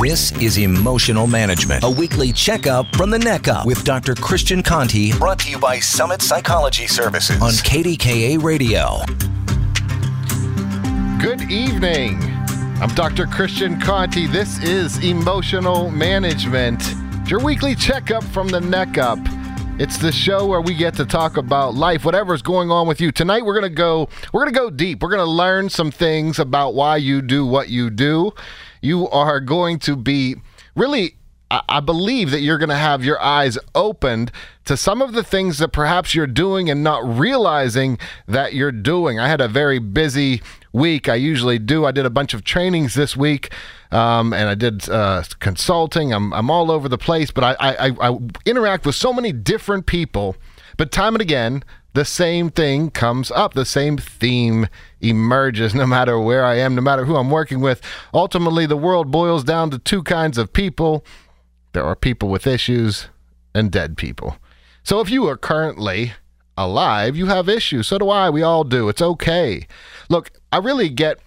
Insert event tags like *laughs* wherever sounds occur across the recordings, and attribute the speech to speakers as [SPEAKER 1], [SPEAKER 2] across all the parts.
[SPEAKER 1] This is Emotional Management, a weekly checkup from the neck up with Dr. Christian Conti, brought to you by Summit Psychology Services on KDKA Radio.
[SPEAKER 2] Good evening. I'm Dr. Christian Conti. This is Emotional Management, your weekly checkup from the neck up. It's the show where we get to talk about life, whatever's going on with you. Tonight we're going to go we're going to go deep. We're going to learn some things about why you do what you do. You are going to be really I believe that you're going to have your eyes opened to some of the things that perhaps you're doing and not realizing that you're doing. I had a very busy week. I usually do. I did a bunch of trainings this week, um, and I did uh, consulting. I'm, I'm all over the place, but I, I, I interact with so many different people. But time and again, the same thing comes up. The same theme emerges no matter where I am, no matter who I'm working with. Ultimately, the world boils down to two kinds of people there are people with issues and dead people. So if you are currently alive, you have issues. So do I. We all do. It's okay. Look, I really get.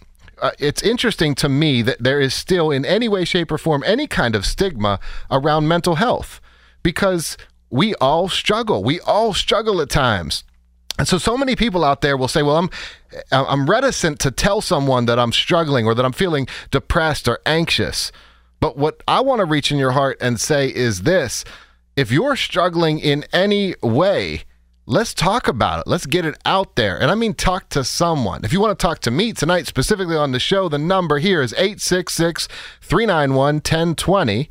[SPEAKER 2] Uh, it's interesting to me that there is still, in any way, shape, or form, any kind of stigma around mental health because we all struggle. We all struggle at times. And so, so many people out there will say, "Well, I'm, uh, I'm reticent to tell someone that I'm struggling or that I'm feeling depressed or anxious." But what I want to reach in your heart and say is this if you're struggling in any way, let's talk about it. Let's get it out there. And I mean, talk to someone. If you want to talk to me tonight, specifically on the show, the number here is 866 391 1020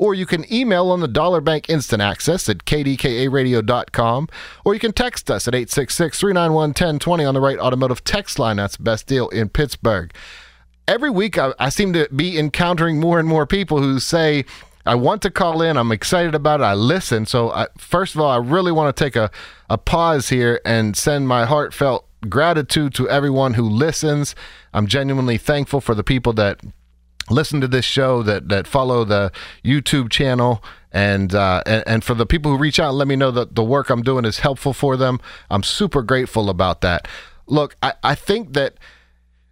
[SPEAKER 2] or you can email on the Dollar Bank Instant Access at kdkaradio.com, or you can text us at 866 391 1020 on the Wright Automotive text line. That's the best deal in Pittsburgh every week I, I seem to be encountering more and more people who say, I want to call in. I'm excited about it. I listen. So, I, first of all, I really want to take a, a pause here and send my heartfelt gratitude to everyone who listens. I'm genuinely thankful for the people that listen to this show, that that follow the YouTube channel, and uh, and, and for the people who reach out and let me know that the work I'm doing is helpful for them. I'm super grateful about that. Look, I, I think that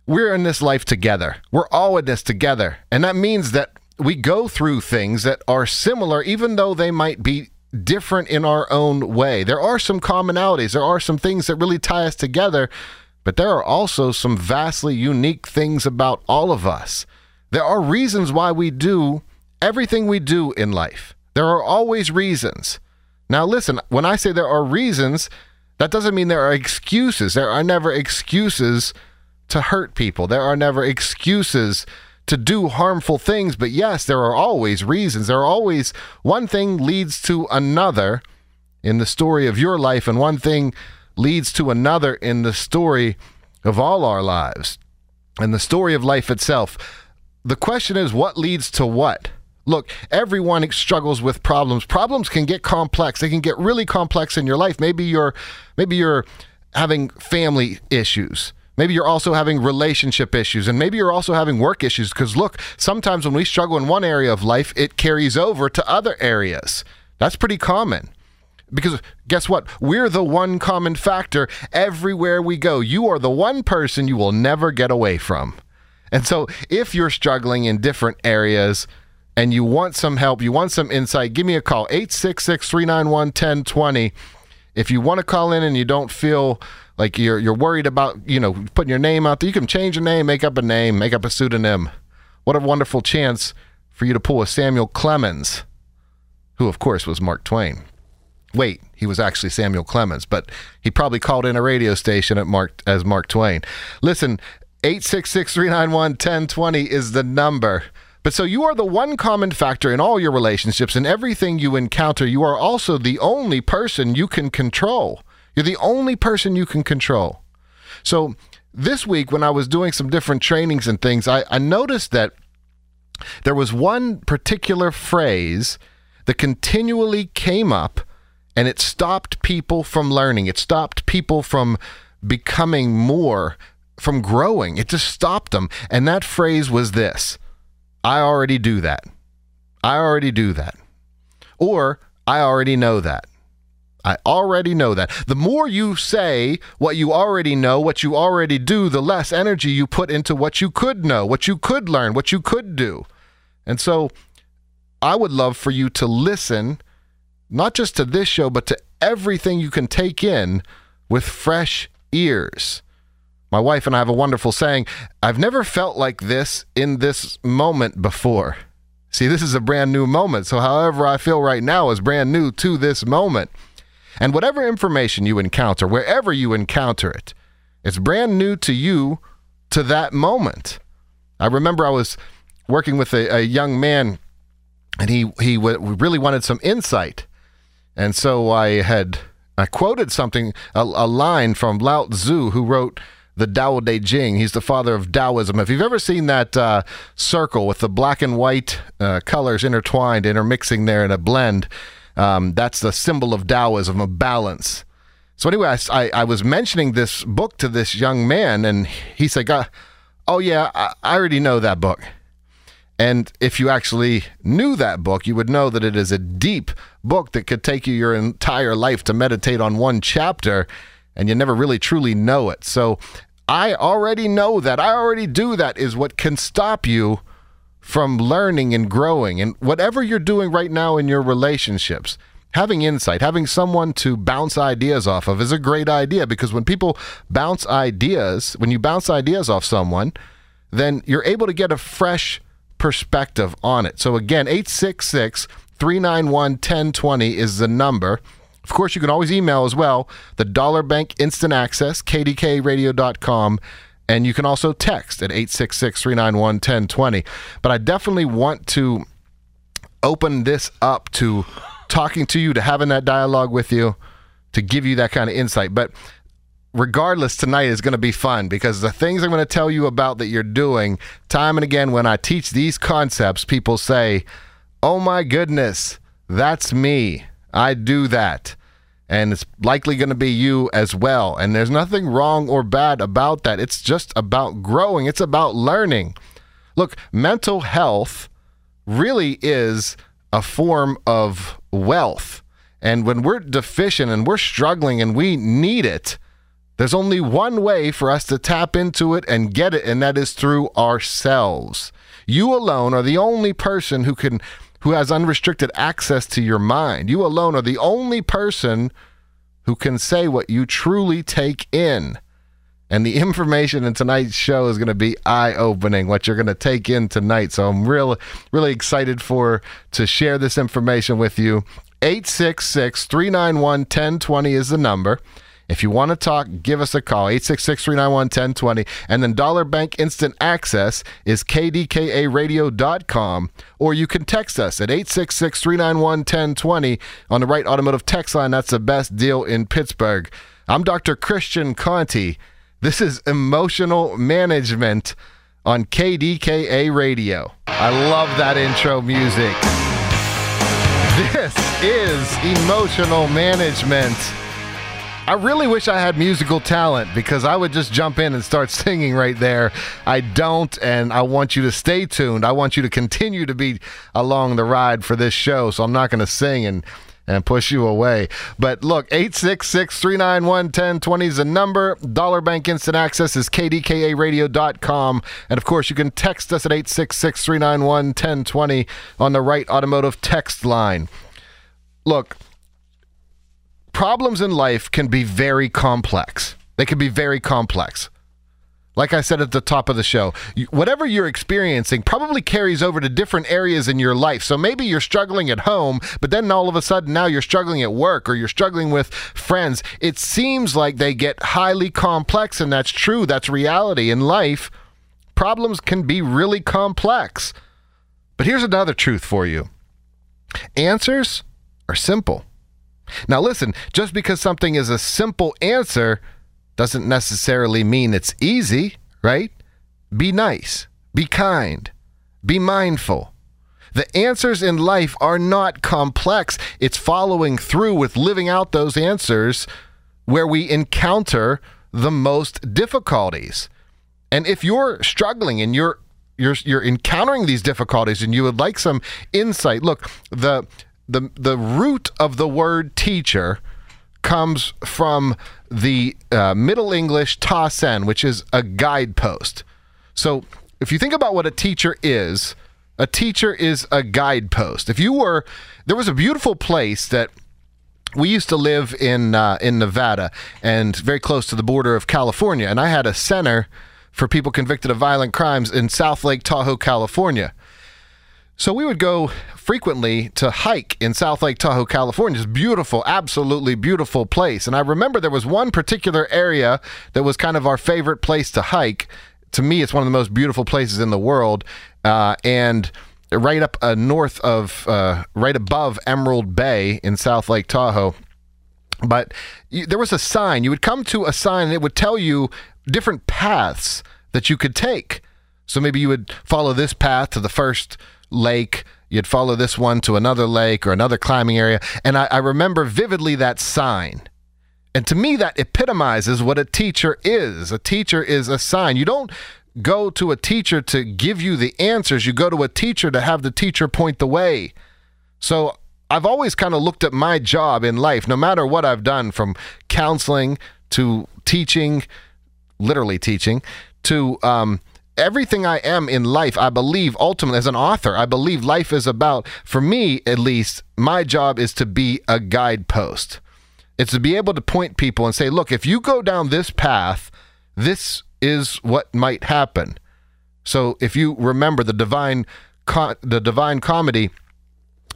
[SPEAKER 2] we're in this life together. We're all in this together. And that means that we go through things that are similar, even though they might be different in our own way. There are some commonalities, there are some things that really tie us together, but there are also some vastly unique things about all of us. There are reasons why we do everything we do in life. There are always reasons. Now, listen, when I say there are reasons, that doesn't mean there are excuses. There are never excuses to hurt people. There are never excuses to do harmful things, but yes, there are always reasons. There are always one thing leads to another in the story of your life, and one thing leads to another in the story of all our lives and the story of life itself. The question is, what leads to what? Look, everyone struggles with problems. Problems can get complex. They can get really complex in your life. Maybe you're maybe you're having family issues. Maybe you're also having relationship issues, and maybe you're also having work issues. Because look, sometimes when we struggle in one area of life, it carries over to other areas. That's pretty common. Because guess what? We're the one common factor everywhere we go. You are the one person you will never get away from. And so if you're struggling in different areas and you want some help, you want some insight, give me a call 866 391 1020. If you want to call in and you don't feel like you're you're worried about you know putting your name out there. You can change your name, make up a name, make up a pseudonym. What a wonderful chance for you to pull a Samuel Clemens, who of course was Mark Twain. Wait, he was actually Samuel Clemens, but he probably called in a radio station at Mark as Mark Twain. Listen, 866-391-1020 is the number. But so you are the one common factor in all your relationships and everything you encounter. You are also the only person you can control. You're the only person you can control. So this week, when I was doing some different trainings and things, I, I noticed that there was one particular phrase that continually came up and it stopped people from learning. It stopped people from becoming more, from growing. It just stopped them. And that phrase was this I already do that. I already do that. Or I already know that. I already know that. The more you say what you already know, what you already do, the less energy you put into what you could know, what you could learn, what you could do. And so I would love for you to listen, not just to this show, but to everything you can take in with fresh ears. My wife and I have a wonderful saying I've never felt like this in this moment before. See, this is a brand new moment. So, however I feel right now is brand new to this moment. And whatever information you encounter, wherever you encounter it, it's brand new to you to that moment. I remember I was working with a, a young man and he, he w- really wanted some insight. And so I had I quoted something, a, a line from Lao Tzu, who wrote the Tao Te Ching. He's the father of Taoism. If you've ever seen that uh, circle with the black and white uh, colors intertwined, intermixing there in a blend, um, that's the symbol of Taoism, of balance. So anyway, I, I, was mentioning this book to this young man, and he said, "Oh yeah, I, I already know that book." And if you actually knew that book, you would know that it is a deep book that could take you your entire life to meditate on one chapter, and you never really truly know it. So I already know that. I already do that, is what can stop you from learning and growing. And whatever you're doing right now in your relationships, having insight, having someone to bounce ideas off of is a great idea because when people bounce ideas, when you bounce ideas off someone, then you're able to get a fresh perspective on it. So again, 866 391 1020 is the number. Of course, you can always email as well, the Dollar Bank Instant Access, kdkaradio.com. And you can also text at 866 391 1020. But I definitely want to open this up to talking to you, to having that dialogue with you, to give you that kind of insight. But regardless, tonight is going to be fun because the things I'm going to tell you about that you're doing, time and again, when I teach these concepts, people say, Oh my goodness, that's me. I do that. And it's likely going to be you as well. And there's nothing wrong or bad about that. It's just about growing, it's about learning. Look, mental health really is a form of wealth. And when we're deficient and we're struggling and we need it, there's only one way for us to tap into it and get it, and that is through ourselves. You alone are the only person who can who has unrestricted access to your mind. You alone are the only person who can say what you truly take in. And the information in tonight's show is going to be eye-opening what you're going to take in tonight. So I'm really really excited for to share this information with you. 866-391-1020 is the number. If you want to talk, give us a call, 866 391 1020. And then Dollar Bank Instant Access is kdkaradio.com. Or you can text us at 866 391 1020 on the Wright Automotive text line. That's the best deal in Pittsburgh. I'm Dr. Christian Conti. This is Emotional Management on KDKA Radio. I love that intro music. This is Emotional Management. I really wish I had musical talent because I would just jump in and start *laughs* singing right there. I don't, and I want you to stay tuned. I want you to continue to be along the ride for this show, so I'm not going to sing and and push you away. But look, 866 391 1020 is the number. Dollar Bank Instant Access is kdkaradio.com. And of course, you can text us at 866 391 1020 on the Wright Automotive text line. Look, problems in life can be very complex. They can be very complex. Like I said at the top of the show, whatever you're experiencing probably carries over to different areas in your life. So maybe you're struggling at home, but then all of a sudden now you're struggling at work or you're struggling with friends. It seems like they get highly complex, and that's true. That's reality. In life, problems can be really complex. But here's another truth for you answers are simple. Now, listen, just because something is a simple answer doesn't necessarily mean it's easy, right? Be nice, be kind, be mindful. The answers in life are not complex. It's following through with living out those answers where we encounter the most difficulties. And if you're struggling and you're you're you're encountering these difficulties and you would like some insight, look, the the the root of the word teacher comes from the uh, Middle English ta sen, which is a guidepost. So if you think about what a teacher is, A teacher is a guidepost. If you were, there was a beautiful place that we used to live in uh, in Nevada and very close to the border of California, and I had a center for people convicted of violent crimes in South Lake Tahoe, California. So we would go frequently to hike in South Lake Tahoe, California. It's beautiful, absolutely beautiful place. And I remember there was one particular area that was kind of our favorite place to hike. To me, it's one of the most beautiful places in the world. Uh, and right up uh, north of, uh, right above Emerald Bay in South Lake Tahoe. But you, there was a sign. You would come to a sign and it would tell you different paths that you could take. So maybe you would follow this path to the first lake. You'd follow this one to another lake or another climbing area. And I, I remember vividly that sign. And to me, that epitomizes what a teacher is. A teacher is a sign. You don't go to a teacher to give you the answers, you go to a teacher to have the teacher point the way. So I've always kind of looked at my job in life, no matter what I've done from counseling to teaching, literally teaching, to um, everything I am in life, I believe ultimately as an author, I believe life is about, for me at least, my job is to be a guidepost. It's to be able to point people and say, look, if you go down this path, this is what might happen. So if you remember the divine the divine comedy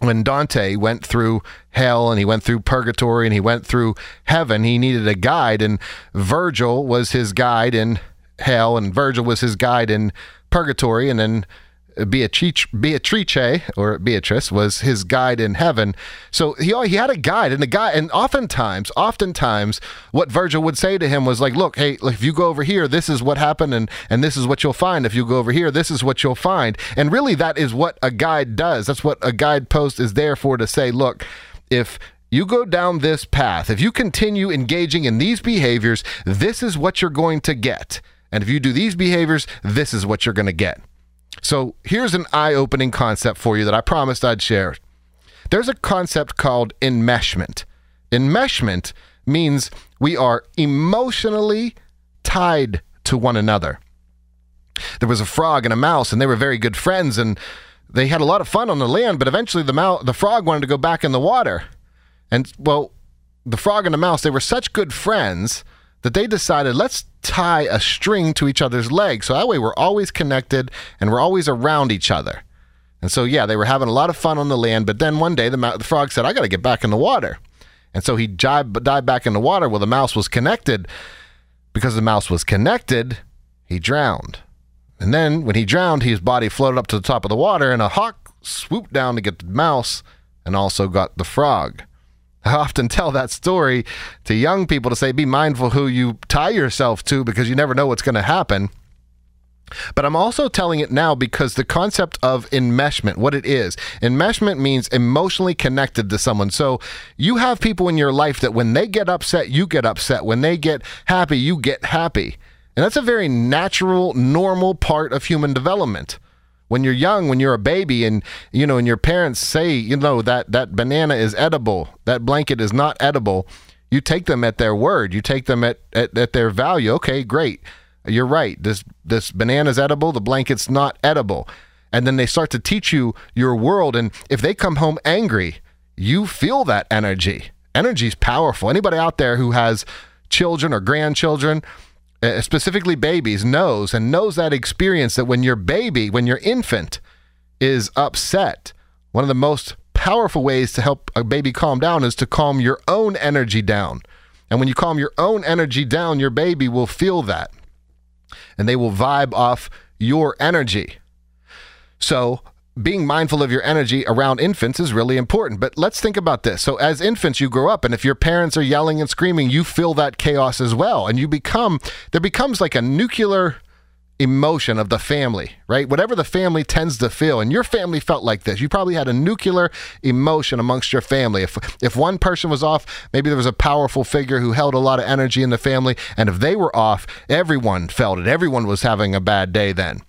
[SPEAKER 2] when Dante went through hell and he went through purgatory and he went through heaven, he needed a guide and Virgil was his guide in hell, and Virgil was his guide in purgatory, and then Beatrice, Beatrice or Beatrice was his guide in heaven. So he oh, he had a guide, and the guy, and oftentimes, oftentimes, what Virgil would say to him was like, "Look, hey, if you go over here, this is what happened, and and this is what you'll find. If you go over here, this is what you'll find." And really, that is what a guide does. That's what a guidepost is there for to say, "Look, if." You go down this path. If you continue engaging in these behaviors, this is what you're going to get. And if you do these behaviors, this is what you're going to get. So here's an eye opening concept for you that I promised I'd share. There's a concept called enmeshment. Enmeshment means we are emotionally tied to one another. There was a frog and a mouse, and they were very good friends, and they had a lot of fun on the land, but eventually the, mouse, the frog wanted to go back in the water. And, well, the frog and the mouse, they were such good friends that they decided let's tie a string to each other's legs so that way we're always connected and we're always around each other. And so, yeah, they were having a lot of fun on the land, but then one day the, the frog said, I got to get back in the water. And so he dived, dived back in the water Well, the mouse was connected. Because the mouse was connected, he drowned. And then when he drowned, his body floated up to the top of the water, and a hawk swooped down to get the mouse and also got the frog. I often tell that story to young people to say, be mindful who you tie yourself to because you never know what's going to happen. But I'm also telling it now because the concept of enmeshment, what it is, enmeshment means emotionally connected to someone. So you have people in your life that when they get upset, you get upset. When they get happy, you get happy. And that's a very natural, normal part of human development when you're young, when you're a baby, and you know, and your parents say, you know, that that banana is edible, that blanket is not edible, you take them at their word. You take them at, at, at their value. Okay, great. You're right. This this banana's edible, the blanket's not edible. And then they start to teach you your world. And if they come home angry, you feel that energy. Energy is powerful. Anybody out there who has children or grandchildren, uh, specifically babies, knows and knows that experience that when your baby, when your infant is upset, one of the most powerful ways to help a baby calm down is to calm your own energy down. And when you calm your own energy down, your baby will feel that and they will vibe off your energy. So, being mindful of your energy around infants is really important. But let's think about this. So, as infants, you grow up, and if your parents are yelling and screaming, you feel that chaos as well. And you become, there becomes like a nuclear emotion of the family, right? Whatever the family tends to feel. And your family felt like this. You probably had a nuclear emotion amongst your family. If, if one person was off, maybe there was a powerful figure who held a lot of energy in the family. And if they were off, everyone felt it. Everyone was having a bad day then.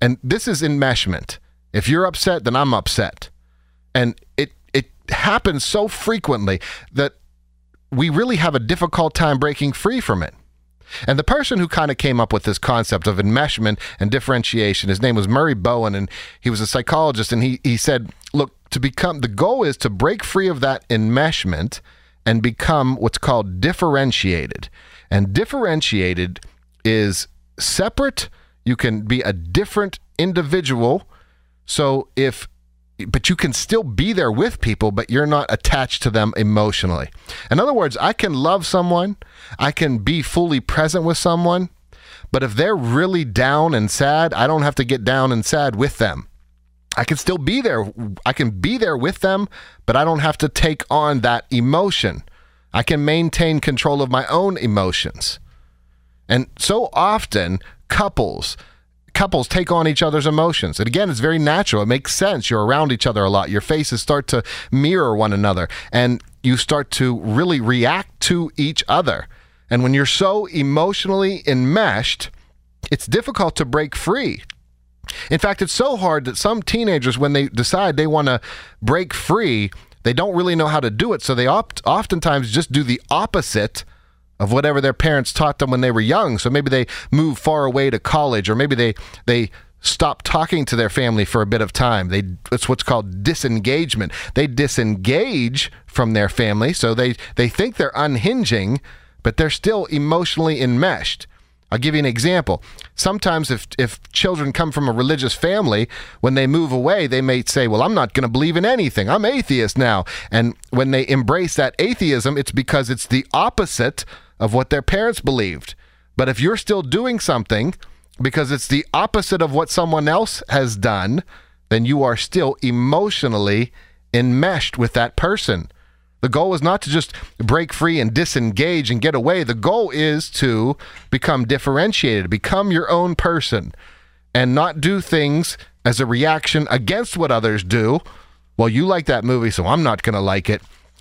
[SPEAKER 2] And this is enmeshment if you're upset, then I'm upset. And it it happens so frequently that we really have a difficult time breaking free from it. And the person who kind of came up with this concept of enmeshment and differentiation, his name was Murray Bowen, and he was a psychologist. And he, he said, look, to become the goal is to break free of that enmeshment and become what's called differentiated. And differentiated is separate. You can be a different individual. So if but you can still be there with people, but you're not attached to them emotionally. In other words, I can love someone, I can be fully present with someone, but if they're really down and sad, I don't have to get down and sad with them. I can still be there. I can be there with them, but I don't have to take on that emotion. I can maintain control of my own emotions. And so often, couples, couples take on each other's emotions. And again, it's very natural. It makes sense. You're around each other a lot. Your faces start to mirror one another and you start to really react to each other. And when you're so emotionally enmeshed, it's difficult to break free. In fact, it's so hard that some teenagers, when they decide they want to break free, they don't really know how to do it. So they opt, oftentimes just do the opposite of whatever their parents taught them when they were young. So maybe they move far away to college, or maybe they they stop talking to their family for a bit of time. They it's what's called disengagement. They disengage from their family, so they they think they're unhinging, but they're still emotionally enmeshed. I'll give you an example. Sometimes, if, if children come from a religious family, when they move away, they may say, Well, I'm not going to believe in anything. I'm atheist now. And when they embrace that atheism, it's because it's the opposite of what their parents believed. But if you're still doing something because it's the opposite of what someone else has done, then you are still emotionally enmeshed with that person. The goal is not to just break free and disengage and get away. The goal is to become differentiated, become your own person, and not do things as a reaction against what others do. Well, you like that movie, so I'm not going to like it.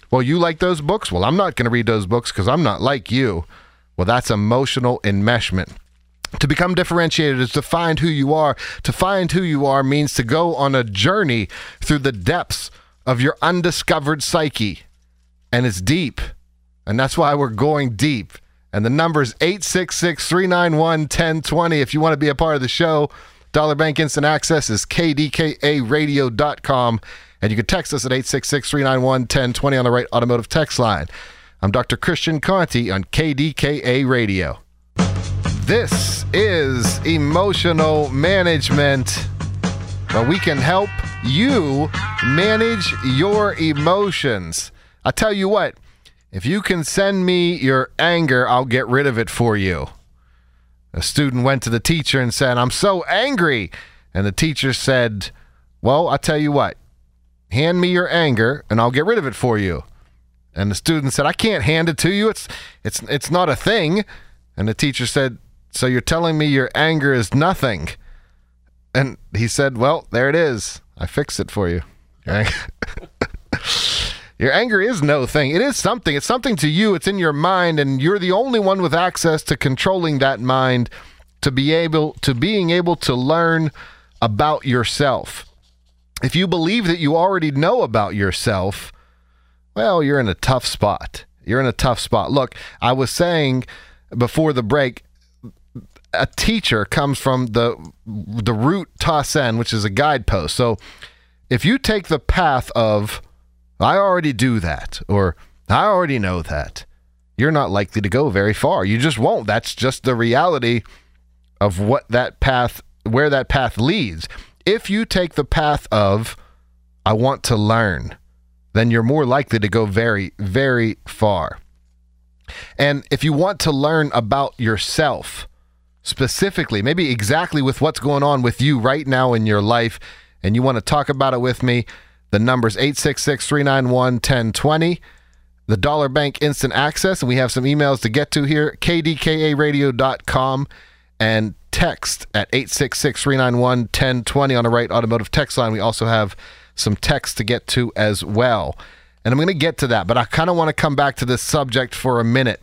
[SPEAKER 2] Well, you like those books? Well, I'm not going to read those books because I'm not like you. Well, that's emotional enmeshment. To become differentiated is to find who you are. To find who you are means to go on a journey through the depths of your undiscovered psyche. And it's deep. And that's why we're going deep. And the number is 866 391 1020 if you want to be a part of the show. Dollar Bank Instant Access is kdkaradio.com. And you can text us at 866 391 1020 on the Wright Automotive text line. I'm Dr. Christian Conti on KDKA Radio. This is Emotional Management, where we can help you manage your emotions. I tell you what, if you can send me your anger, I'll get rid of it for you. A student went to the teacher and said, I'm so angry. And the teacher said, Well, I tell you what, hand me your anger and I'll get rid of it for you. And the student said, I can't hand it to you. It's it's it's not a thing. And the teacher said, So you're telling me your anger is nothing? And he said, Well, there it is. I fixed it for you. *laughs* your anger is no thing. It is something. It's something to you. It's in your mind, and you're the only one with access to controlling that mind to be able to being able to learn about yourself if you believe that you already know about yourself, well, you're in a tough spot. You're in a tough spot. Look, I was saying before the break, a teacher comes from the the root tasen, which is a guidepost. So if you take the path of I already do that or I already know that, you're not likely to go very far. You just won't. That's just the reality of what that path where that path leads. If you take the path of, I want to learn, then you're more likely to go very, very far. And if you want to learn about yourself specifically, maybe exactly with what's going on with you right now in your life, and you want to talk about it with me, the number's 866 391 1020. The Dollar Bank Instant Access, and we have some emails to get to here, kdkaradio.com and text at 866 391 1020 on the Wright Automotive text line. We also have some text to get to as well. And I'm going to get to that, but I kind of want to come back to this subject for a minute.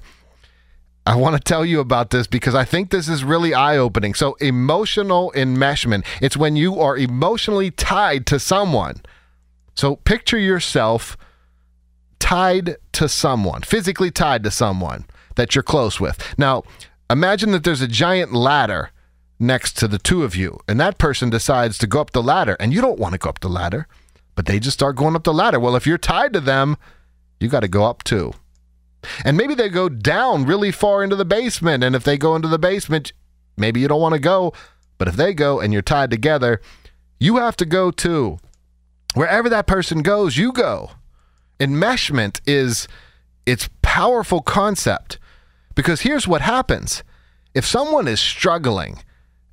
[SPEAKER 2] I want to tell you about this because I think this is really eye opening. So, emotional enmeshment, it's when you are emotionally tied to someone. So, picture yourself tied to someone, physically tied to someone that you're close with. Now, Imagine that there's a giant ladder next to the two of you, and that person decides to go up the ladder, and you don't want to go up the ladder, but they just start going up the ladder. Well, if you're tied to them, you got to go up too. And maybe they go down really far into the basement, and if they go into the basement, maybe you don't want to go, but if they go and you're tied together, you have to go too. Wherever that person goes, you go. Enmeshment is its powerful concept because here's what happens. If someone is struggling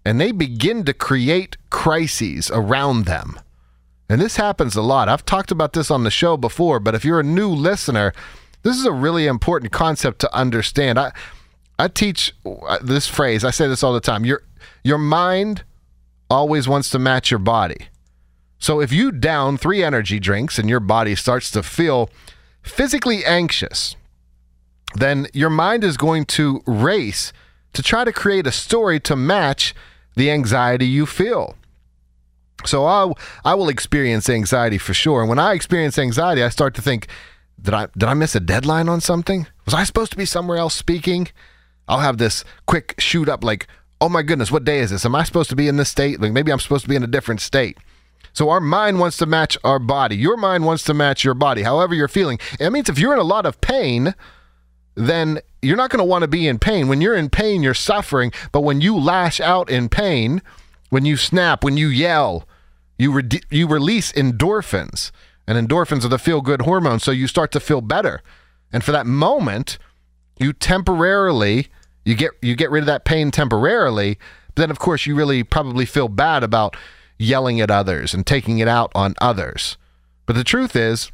[SPEAKER 2] and they begin to create crises around them, and this happens a lot. I've talked about this on the show before, but if you're a new listener, this is a really important concept to understand. I I teach uh, this phrase. I say this all the time. Your your mind always wants to match your body. So if you down 3 energy drinks and your body starts to feel physically anxious, then your mind is going to race to try to create a story to match the anxiety you feel. So I I will experience anxiety for sure. And when I experience anxiety, I start to think, did I did I miss a deadline on something? Was I supposed to be somewhere else speaking? I'll have this quick shoot up like, oh my goodness, what day is this? Am I supposed to be in this state? Like maybe I'm supposed to be in a different state. So our mind wants to match our body. Your mind wants to match your body, however you're feeling. It means if you're in a lot of pain, then you're not going to want to be in pain. When you're in pain, you're suffering. But when you lash out in pain, when you snap, when you yell, you re- you release endorphins, and endorphins are the feel good hormones. So you start to feel better, and for that moment, you temporarily you get you get rid of that pain temporarily. But then, of course, you really probably feel bad about yelling at others and taking it out on others. But the truth is,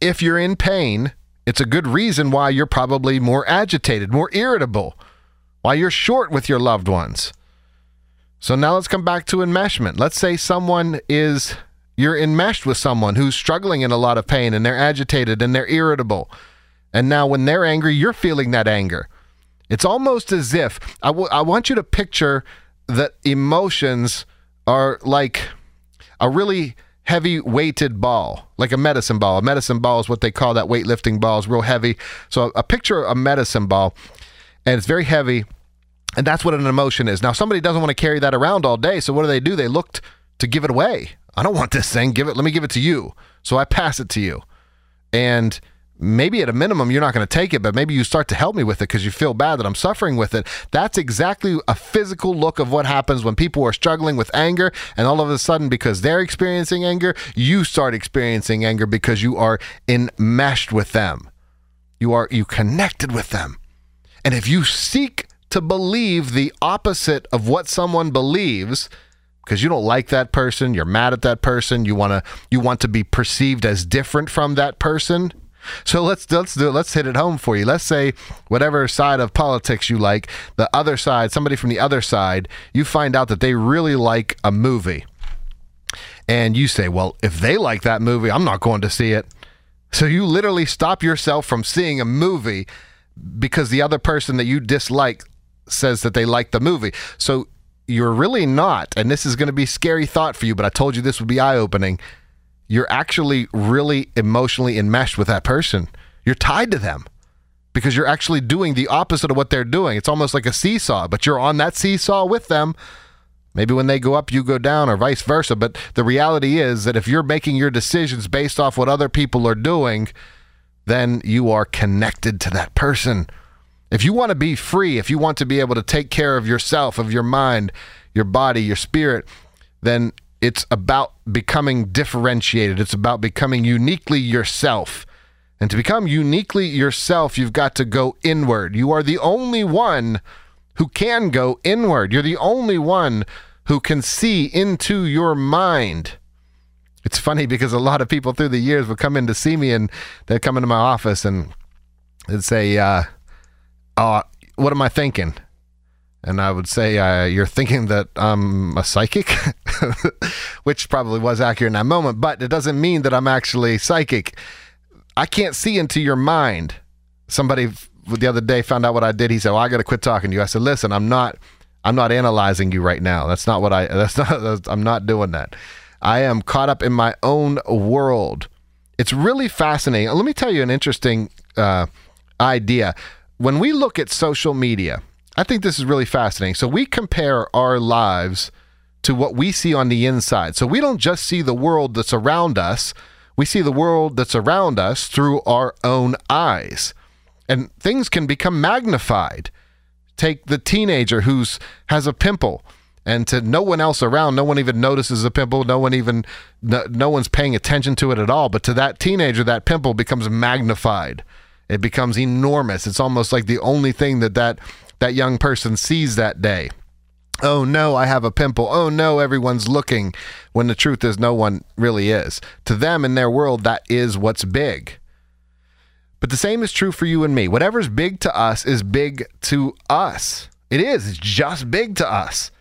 [SPEAKER 2] if you're in pain it's a good reason why you're probably more agitated, more irritable, why you're short with your loved ones. So now let's come back to enmeshment. Let's say someone is, you're enmeshed with someone who's struggling in a lot of pain and they're agitated and they're irritable. And now when they're angry, you're feeling that anger. It's almost as if, I, w- I want you to picture that emotions are like a really heavy weighted ball, like a medicine ball. A medicine ball is what they call that weightlifting ball. It's real heavy. So a picture of a medicine ball, and it's very heavy, and that's what an emotion is. Now somebody doesn't want to carry that around all day, so what do they do? They look to give it away. I don't want this thing. Give it. Let me give it to you. So I pass it to you, and maybe at a minimum you're not going to take it, but maybe you start to help me with it because you feel bad that I'm suffering with it. That's exactly a physical look of what happens when people are struggling with anger, and all of a sudden, because they're experiencing anger, you start experiencing anger because you are enmeshed with them. You are you connected with them. And if you seek to believe the opposite of what someone believes, because you don't like that person, you're mad at that person, you want to you want to be perceived as different from that person, so let's let's do it. Let's hit it home for you. Let's say whatever side of politics you like, the other side, somebody from the other side, you find out that they really like a movie. And you say, "Well, if they like that movie, I'm not going to see it." So you literally stop yourself from seeing a movie because the other person that you dislike says that they like the movie. So you're really not, and this is going to be scary thought for you, but I told you this would be eye-opening you're actually really emotionally enmeshed with that person. You're tied to them because you're actually doing the opposite of what they're doing. It's almost like a seesaw, but you're on that seesaw with them. Maybe when they go up, you go down, or vice versa. But the reality is that if you're making your decisions based off what other people are doing, then you are connected to that person. If you want to be free, if you want to be able to take care of yourself, of your mind, your body, your spirit, then it's about becoming differentiated. It's about becoming uniquely yourself. And to become uniquely yourself, you've got to go inward. You are the only one who can go inward. You're the only one who can see into your mind. It's funny because a lot of people through the years would come in to see me and they'd come into my office and they'd say, uh, uh, What am I thinking? And I would say uh, you're thinking that I'm a psychic, *laughs* which probably was accurate in that moment, but it doesn't mean that I'm actually psychic. I can't see into your mind. Somebody the other day found out what I did. He said, "Well, I got to quit talking to you." I said, "Listen, I'm not. I'm not analyzing you right now. That's not what I. *laughs* That's not. That's, I'm not doing that. I am caught up in my own world. It's really fascinating. Let me tell you an interesting uh, idea. When we look at social media." I think this is really fascinating. So we compare our lives to what we see on the inside. So we don't just see the world that's around us, we see the world that's around us through our own eyes. And things can become magnified. Take the teenager who's has a pimple and to no one else around no one even notices a pimple no one even no, no, one's paying attention to it at all but to that teenager that pimple becomes magnified it becomes enormous it's almost like the only thing that that that young person sees that day. Oh no i have a pimple. Oh no everyone's looking when the truth is no one really is. To them in their world that is what's big. But the same is true for you and me. Whatever's big to us is big to us. It is. It's just big to us.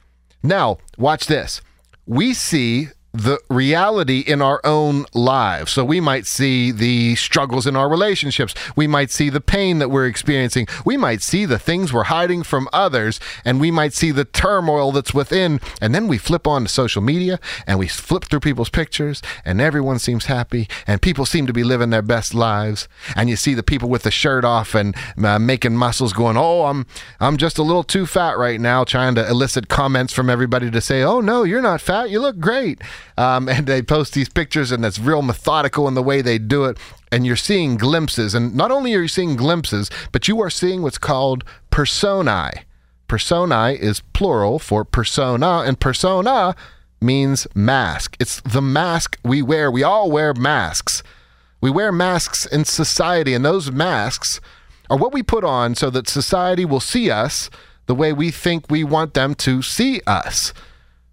[SPEAKER 2] Now, watch this. We see the reality in our own lives. So we might see the struggles in our relationships. We might see the pain that we're experiencing. We might see the things we're hiding from others, and we might see the turmoil that's within. And then we flip on to social media and we flip through people's pictures, and everyone seems happy, and people seem to be living their best lives. And you see the people with the shirt off and uh, making muscles going, "Oh, I'm I'm just a little too fat right now," trying to elicit comments from everybody to say, "Oh no, you're not fat. You look great." Um, and they post these pictures, and it's real methodical in the way they do it. And you're seeing glimpses. And not only are you seeing glimpses, but you are seeing what's called personae. Personae is plural for persona, and persona means mask. It's the mask we wear. We all wear masks. We wear masks in society, and those masks are what we put on so that society will see us the way we think we want them to see us.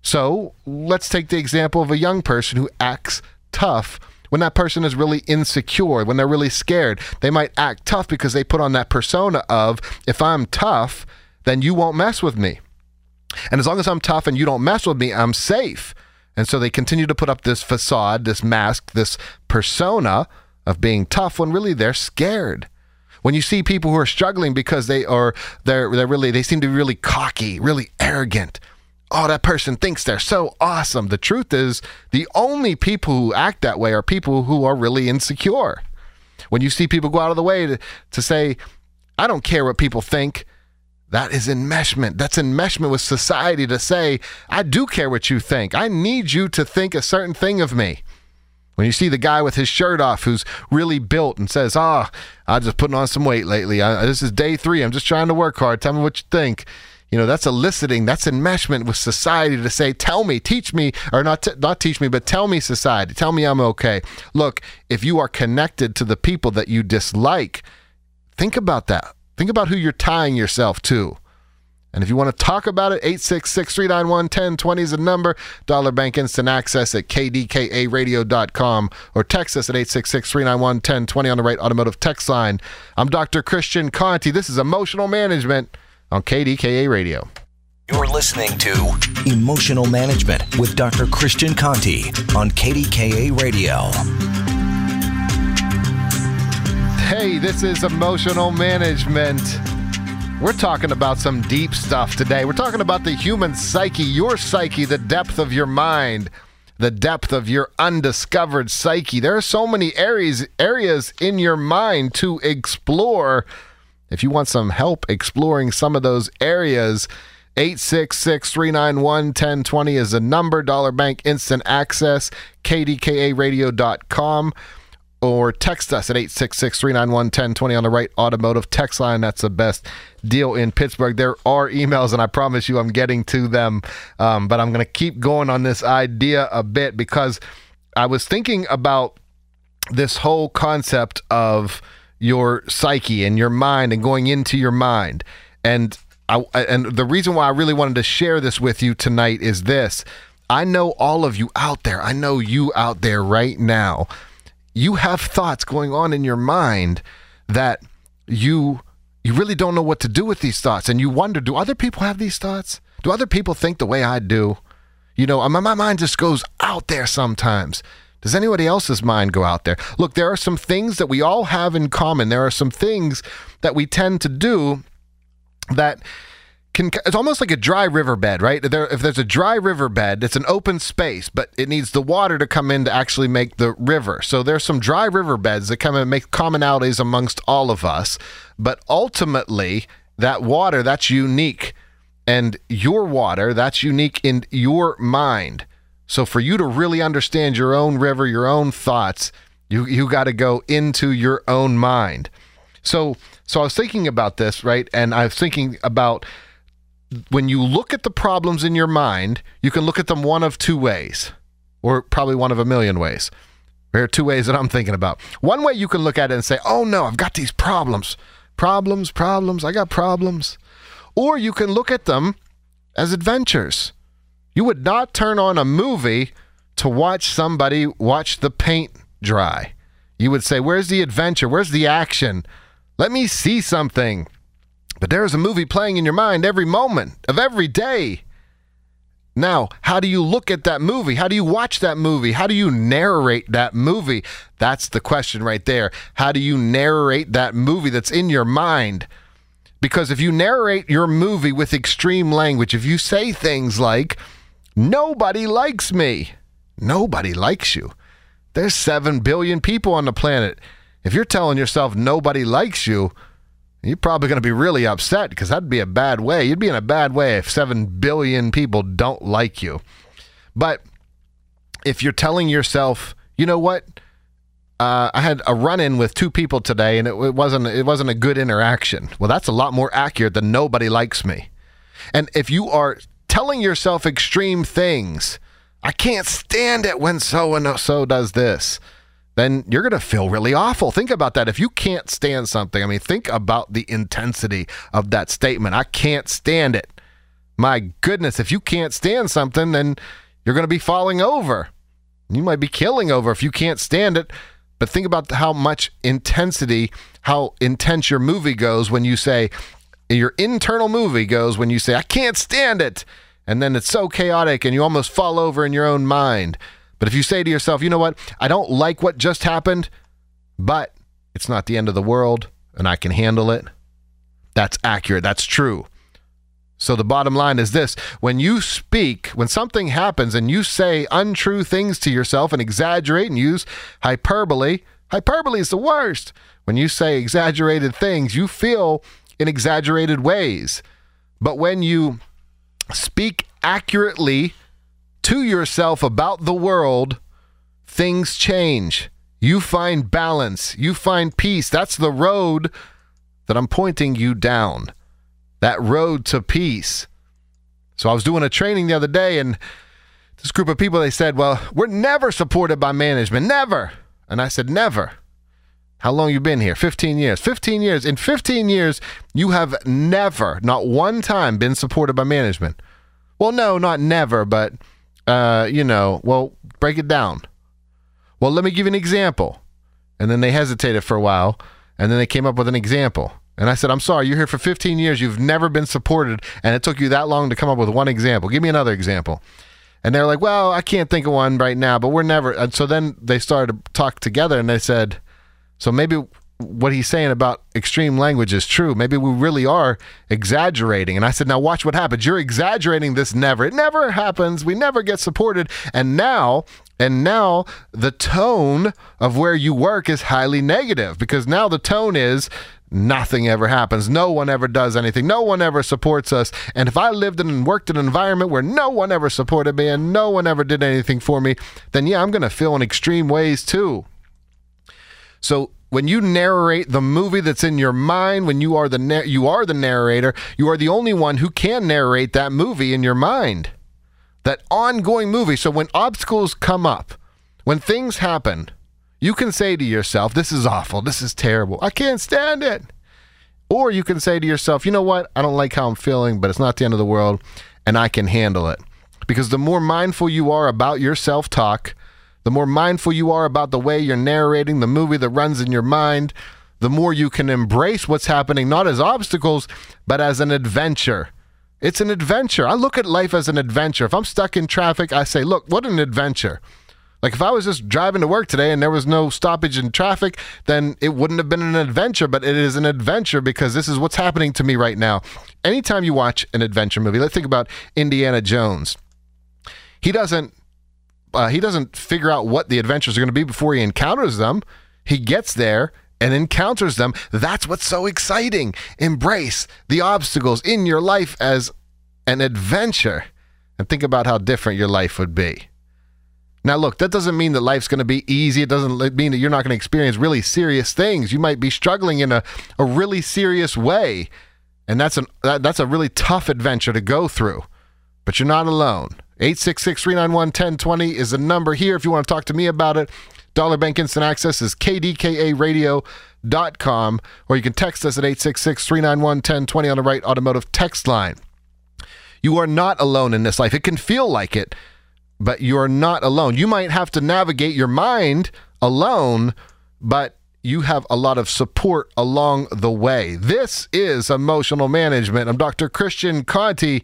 [SPEAKER 2] So let's take the example of a young person who acts tough when that person is really insecure, when they're really scared. They might act tough because they put on that persona of, if I'm tough, then you won't mess with me. And as long as I'm tough and you don't mess with me, I'm safe. And so they continue to put up this facade, this mask, this persona of being tough when really they're scared. When you see people who are struggling because they are they're they're really they seem to be really cocky, really arrogant, oh, that person thinks they're so awesome. The truth is, the only people who act that way are people who are really insecure. When you see people go out of the way to, to say, I don't care what people think, that is enmeshment. That's enmeshment with society to say, I do care what you think. I need you to think a certain thing of me. When you see the guy with his shirt off who's really built and says, ah, Oh, I'm just putting on some weight lately. I, this is day three. I'm just trying to work hard. Tell me what you think you know that's eliciting that's enmeshment with society to say tell me teach me or not t- not teach me but tell me society tell me i'm okay look if you are connected to the people that you dislike think about that think about who you're tying yourself to and if you want to talk about it, 866 391 1020 is the number. Dollar Bank Instant Access at kdkaradio.com or text us at 866 391 1020 on the Wright Automotive text line. I'm Dr. Christian Conti. This is Emotional Management on KDKA Radio.
[SPEAKER 1] You're listening to Emotional Management with Dr. Christian Conti on KDKA Radio.
[SPEAKER 2] Hey, this is Emotional Management. We're talking about some deep stuff today. We're talking about the human psyche, your psyche, the depth of your mind, the depth of your undiscovered psyche. There are so many areas areas in your mind to explore if you want some help exploring some of those areas, 866 391 1020 is the number. Dollar Bank Instant Access, kdkaradio.com, or text us at 866 391 1020 on the Wright Automotive text line. That's the best deal in Pittsburgh. There are emails, and I promise you I'm getting to them, um, but I'm going to keep going on this idea a bit because I was thinking about this whole concept of your psyche and your mind and going into your mind. And I, and the reason why I really wanted to share this with you tonight is this. I know all of you out there. I know you out there right now. You have thoughts going on in your mind that you you really don't know what to do with these thoughts and you wonder do other people have these thoughts? Do other people think the way I do? You know, my, my mind just goes out there sometimes. Does anybody else's mind go out there? Look, there are some things that we all have in common. There are some things that we tend to do that can it's almost like a dry riverbed, right? There, if there's a dry riverbed, it's an open space, but it needs the water to come in to actually make the river. So there's some dry riverbeds that come and make commonalities amongst all of us, but ultimately that water, that's unique. And your water, that's unique in your mind. So for you to really understand your own river, your own thoughts, you you got to go into your own mind. So so I was thinking about this, right? And I was thinking about when you look at the problems in your mind, you can look at them one of two ways, or probably one of a million ways. There are two ways that I'm thinking about. One way you can look at it and say, oh no, I've got these problems. Problems, problems, I got problems. Or you can look at them as adventures. You would not turn on a movie to watch somebody watch the paint dry. You would say, where's the adventure? Where's the action? Let me see something. But there is a movie playing in your mind every moment of every day. Now, how do you look at that movie? How do you watch that movie? How do you narrate that movie? That's the question right there. How do you narrate that movie that's in your mind? Because if you narrate your movie with extreme language, if you say things like, nobody likes me, nobody likes you. There's 7 billion people on the planet. If you're telling yourself nobody likes you, you're probably going to be really upset because that'd be a bad way. You'd be in a bad way if 7 billion people don't like you. But if you're telling yourself, you know what? Uh, I had a run-in with two people today, and it, it wasn't it wasn't a good interaction. Well, that's a lot more accurate than nobody likes me. And if you are telling yourself extreme things, I can't stand it when so and so does this then you're going to feel really awful. Think about that. If you can't stand something, I mean, think about the intensity of that statement. I can't stand it. My goodness, if you can't stand something, then you're going to be falling over. You might be killing over if you can't stand it. But think about how much intensity, how intense your movie goes when you say, your internal movie goes when you say, I can't stand it. And then it's so chaotic and you almost fall over in your own mind. But if you say to yourself, you know what, I don't like what just happened, but it's not the end of the world and I can handle it, that's accurate. That's true. So the bottom line is this when you speak, when something happens and you say untrue things to yourself and exaggerate and use hyperbole, hyperbole is the worst. When you say exaggerated things, you feel in exaggerated ways. But when you speak accurately, to yourself about the world, things change. You find balance, you find peace. That's the road that I'm pointing you down. That road to peace. So I was doing a training the other day and this group of people they said, "Well, we're never supported by management, never." And I said, "Never." How long you been here? 15 years. 15 years. In 15 years, you have never, not one time been supported by management. Well, no, not never, but uh, you know, well, break it down. Well, let me give you an example. And then they hesitated for a while, and then they came up with an example. And I said, I'm sorry, you're here for 15 years. You've never been supported, and it took you that long to come up with one example. Give me another example. And they're like, well, I can't think of one right now, but we're never. And so then they started to talk together, and they said, so maybe what he's saying about extreme language is true. Maybe we really are exaggerating. And I said, now watch what happens. You're exaggerating this never. It never happens. We never get supported. And now, and now the tone of where you work is highly negative because now the tone is nothing ever happens. No one ever does anything. No one ever supports us. And if I lived in and worked in an environment where no one ever supported me and no one ever did anything for me, then yeah, I'm going to feel in extreme ways too. So when you narrate the movie that's in your mind, when you are the you are the narrator, you are the only one who can narrate that movie in your mind. That ongoing movie. So when obstacles come up, when things happen, you can say to yourself, "This is awful. This is terrible. I can't stand it." Or you can say to yourself, "You know what? I don't like how I'm feeling, but it's not the end of the world and I can handle it." Because the more mindful you are about your self-talk, the more mindful you are about the way you're narrating the movie that runs in your mind, the more you can embrace what's happening not as obstacles, but as an adventure. It's an adventure. I look at life as an adventure. If I'm stuck in traffic, I say, look, what an adventure. Like if I was just driving to work today and there was no stoppage in traffic, then it wouldn't have been an adventure, but it is an adventure because this is what's happening to me right now. Anytime you watch an adventure movie, let's think about Indiana Jones. He doesn't uh, he doesn't figure out what the adventures are going to be before he encounters them. He gets there and encounters them, that's what's so exciting. Embrace the obstacles in your life as an adventure and think about how different your life would be. Now, look, that doesn't mean that life's going to be easy. It doesn't mean that you're not going to experience really serious things. You might be struggling in a, a really serious way, and that's, an, that, that's a really tough adventure to go through. But you're not alone. 866 391 1020 is the number here if you want to talk to me about it. Dollar Bank Instant Access is kdkaradio.com, or you can text us at 866 391 1020 on the Wright Automotive text line. You are not alone in this life. It can feel like it, but you are not alone. You might have to navigate your mind alone, but you have a lot of support along the way. This is emotional management. I'm Dr. Christian Conte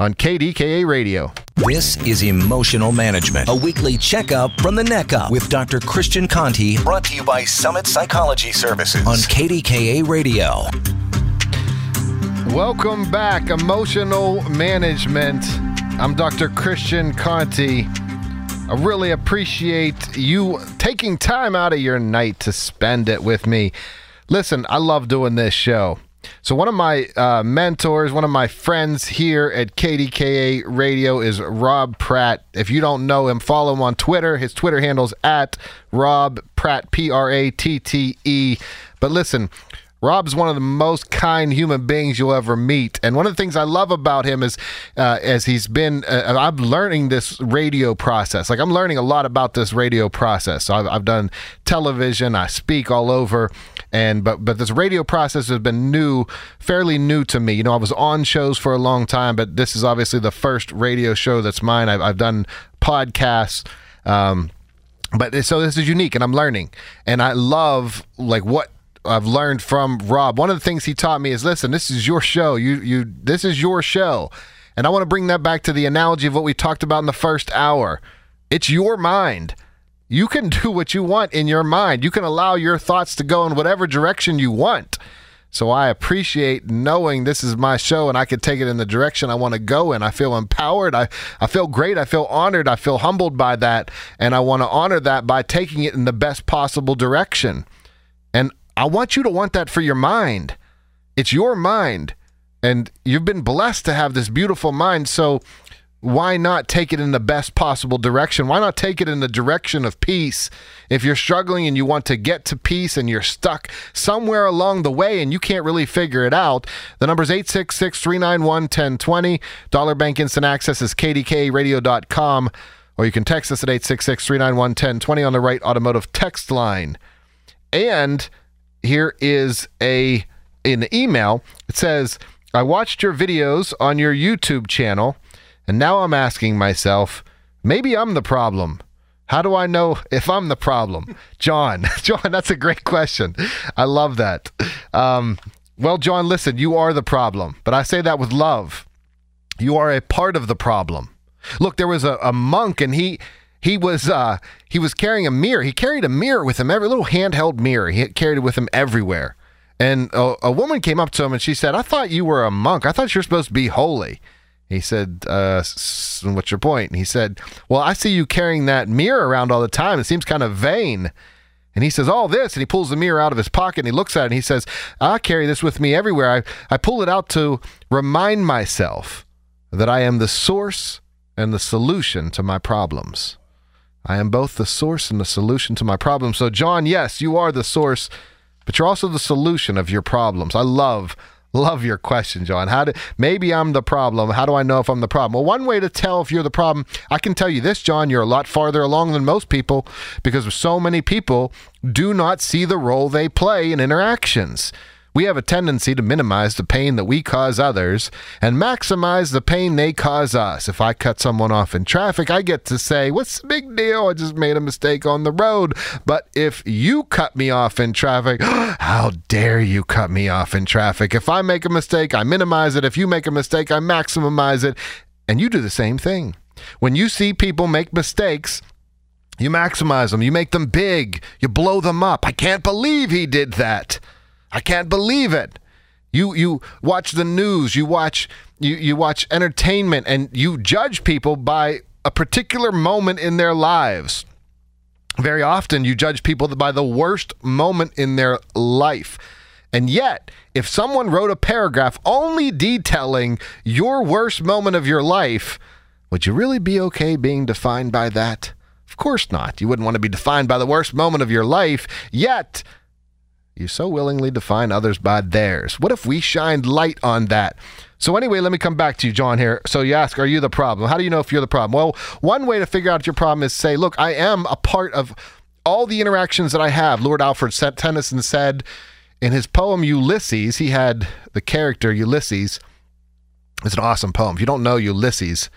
[SPEAKER 2] on KDKA Radio.
[SPEAKER 1] This is Emotional Management, a weekly checkup from the neck up with Dr. Christian Conte, brought to you by Summit Psychology Services on KDKA Radio.
[SPEAKER 2] Welcome back, Emotional Management. I'm Dr. Christian Conte. I really appreciate you taking time out of your night to spend it with me. Listen, I love doing this show. So, one of my uh, mentors, one of my friends here at KDKA Radio is Rob Pratte. If you don't know him, follow him on Twitter. His Twitter handle's at Rob Pratte, P R A T T E. But listen, Rob's one of the most kind human beings you'll ever meet, and one of the things I love about him is, uh, as he's been, uh, I'm learning this radio process. Like I'm learning a lot about this radio process. So I've, I've done television, I speak all over, and but but this radio process has been new, fairly new to me. You know, I was on shows for a long time, but this is obviously the first radio show that's mine. I've, I've done podcasts. Um, but so this is unique and I'm learning and I love like what I've learned from Rob. One of the things he taught me is listen, this is your show. You you this is your show. And I want to bring that back to the analogy of what we talked about in the first hour. It's your mind. You can *laughs* do what you want in your mind. You can allow your thoughts to go in whatever direction you want. So I appreciate knowing this is my show and I can take it in the direction I want to go in. I feel empowered. I, I feel great. I feel honored. I feel humbled by that. And I want to honor that by taking it in the best possible direction. I want you to want that for your mind. It's your mind. And you've been blessed to have this beautiful mind. So why not take it in the best possible direction? Why not take it in the direction of peace? If you're struggling and you want to get to peace and you're stuck somewhere along the way and you can't really figure it out, the number is 866 391 1020. Dollar Bank Instant Access is kdkaradio.com, or you can text us at 866 391 1020 on the Wright Automotive text line. And here is a an email. It says, "I watched your videos on your YouTube channel, and now I'm asking myself, maybe I'm the problem." How do I know if I'm the problem? *laughs* John, *laughs* John, that's a great question. I love that. Um, well, John, listen, you are the problem, but I say that with love. You are a part of the problem. Look, there was a, a monk, and he he was uh, he was carrying a mirror. He carried a mirror with him, every little handheld mirror. He carried it with him everywhere. And a, a, woman came up to him and she said, "I thought you were a monk. I thought you were supposed to be holy." He said, uh, "What's your point?" And he said, "Well, I see you carrying that mirror around all the time. It seems kind of vain." And he says, All this. And he pulls the mirror out of his pocket and he looks at it and he says, I carry this with me everywhere. I, I pull it out to remind myself that I am the source and the solution to my problems. I am both the source and the solution to my problem. So, John, yes, you are the source, but you're also the solution of your problems. I love, love your question, John. How do maybe I'm the problem? How do I know if I'm the problem? Well, one way to tell if you're the problem, I can tell you this, John, you're a lot farther along than most people because so many people do not see the role they play in interactions. We have a tendency to minimize the pain that we cause others and maximize the pain they cause us. If I cut someone off in traffic, I get to say, What's the big deal? I just made a mistake on the road. But if you cut me off in traffic, *gasps* how dare you cut me off in traffic? If I make a mistake, I minimize it. If you make a mistake, I maximize it. And you do the same thing. When you see people make mistakes, you maximize them, you make them big, you blow them up. I can't believe he did that. I can't believe it. You you watch the news, you watch you, you watch entertainment and you judge people by a particular moment in their lives. Very often, you judge people by the worst moment in their life. And yet, if someone wrote a paragraph only detailing your worst moment of your life, would you really be okay being defined by that? Of course not. You wouldn't want to be defined by the worst moment of your life, yet you so willingly define others by theirs. What if we shined light on that? So, anyway, let me come back to you, John, here. So, you ask, Are you the problem? How do you know if you're the problem? Well, one way to figure out your problem is say, Look, I am a part of all the interactions that I have. Lord Alfred Tennyson said in his poem Ulysses, he had the character Ulysses. It's an awesome poem. If you don't know Ulysses,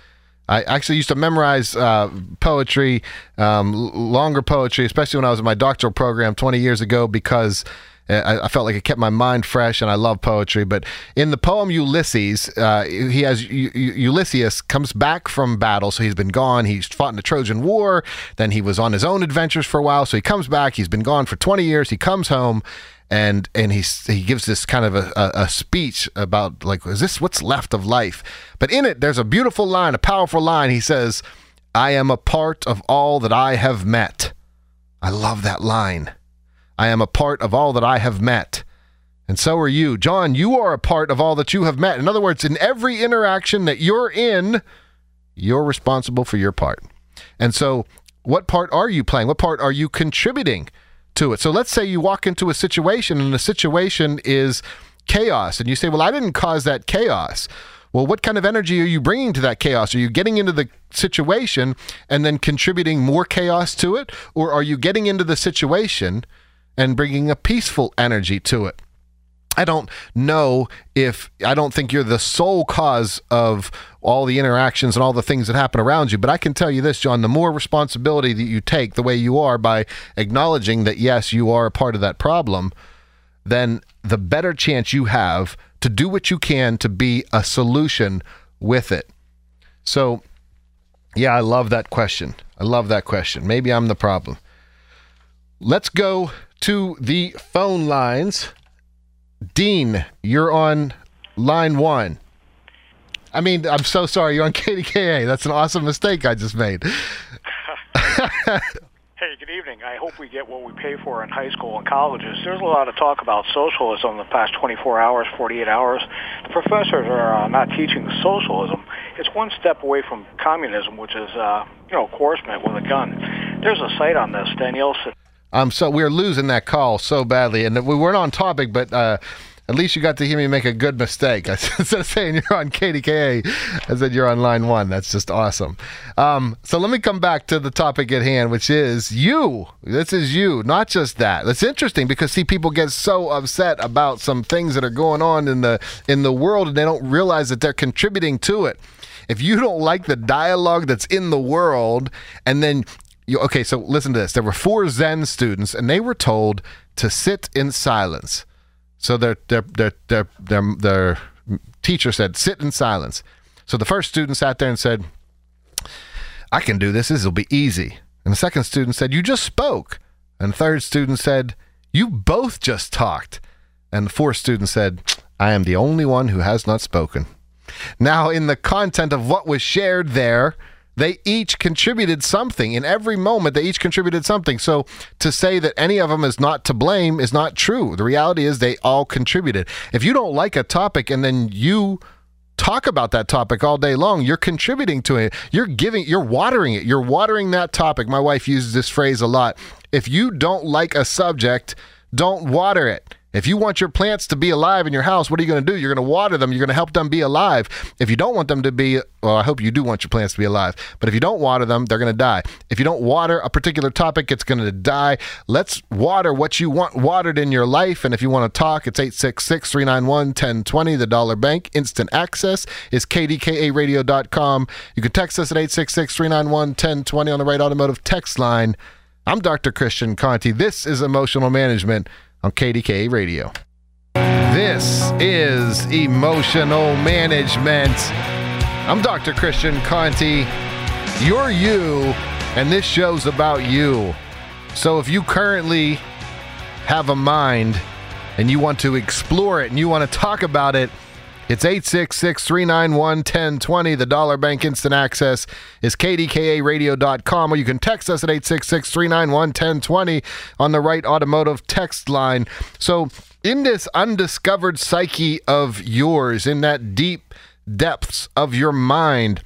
[SPEAKER 2] I actually used to memorize uh, poetry, um, longer poetry, especially when I was in my doctoral program 20 years ago, because I, I, felt like it kept my mind fresh, and I love poetry. But in the poem Ulysses, uh, he has U- Ulysses comes back from battle, so he's been gone. He's fought in the Trojan War. Then he was on his own adventures for a while, so he comes back. He's been gone for 20 years. He comes home, and and he he gives this kind of a, a, a, speech about like is this what's left of life but in it there's a beautiful line a powerful line he says i am a part of all that i have met i love that line I am a part of all that I have met. And so are you. John, you are a part of all that you have met. In other words, in every interaction that you're in, you're responsible for your part. And so, what part are you playing? What part are you contributing to it? So, let's say you walk into a situation and the situation is chaos, and you say, Well, I didn't cause that chaos. Well, what kind of energy are you bringing to that chaos? Are you getting into the situation and then contributing more chaos to it? Or are you getting into the situation? And bringing a peaceful energy to it. I don't know if I don't think you're the sole cause of all the interactions and all the things that happen around you, but I can tell you this, John, the more responsibility that you take the way you are by acknowledging that yes, you are a part of that problem, then the better chance you have to do what you can to be a solution with it. So, yeah, I love that question. I love that question. Maybe I'm the problem. Let's go to the phone lines. Dean, you're on line one. I mean, I'm so sorry. You're on *laughs* KDKA. That's an awesome mistake I just made. *laughs*
[SPEAKER 3] Hey, good evening. I hope we get what we pay for in high school and colleges. There's a lot of talk about socialism in the past 24 hours, 48 hours. The professors are uh, not teaching socialism. It's one step away from communism, which is, uh, you know, coercion with a gun. There's a site on this, Danielle.
[SPEAKER 2] Um, so we are losing that call so badly, and we weren't on topic, but uh, at least you got to hear me make a good mistake. *laughs* Instead of saying you're on KDKA, I said you're on line one. That's just awesome. Um, so let me come back to the topic at hand, which is you. This is you, not just that. That's interesting because see, people get so upset about some things that are going on in the in the world, and they don't realize that they're contributing to it if you don't like the dialogue that's in the world and then you, okay, so listen to this. There were four Zen students, and they were told to sit in silence. So their their their their their, their teacher said, "Sit in silence." So the first student sat there and said, "I can do this. This will be easy." And the second student said, "You just spoke." And the third student said, "You both just talked." And the fourth student said, "I am the only one who has not spoken." Now, in the content of what was shared there, they each contributed something. In every moment, they each contributed something. So to say that any of them is not to blame is not true. The reality is they all contributed. If you don't like a topic and then you talk about that topic all day long, you're contributing to it. You're giving, you're watering it. You're watering that topic. My wife uses this phrase a lot. If you don't like a subject, don't water it. If you want your plants to be alive in your house, what are you going to do? You're going to water them. You're going to help them be alive. If you don't want them to be, well, I hope you do want your plants to be alive. But if you don't water them, they're going to die. If you don't water a particular topic, it's going to die. Let's water what you want watered in your life. And if you want to talk, it's 866 391 1020, the dollar bank. Instant access is kdkaradio.com. You can text us at 866 391 1020 on the Wright Automotive text line. I'm Dr. Christian Conte. This is Emotional Management on KDKA Radio. This is Emotional Management. I'm Dr. Christian Conte. You're you, and this show's about you. So if you currently have a mind and you want to explore it and you want to talk about it, It's 866 391 1020. The Dollar Bank Instant Access is kdkaradio.com, or you can text us at 866 391 1020 on the Wright Automotive text line. So, in this undiscovered psyche of yours, in that deep depths of your mind,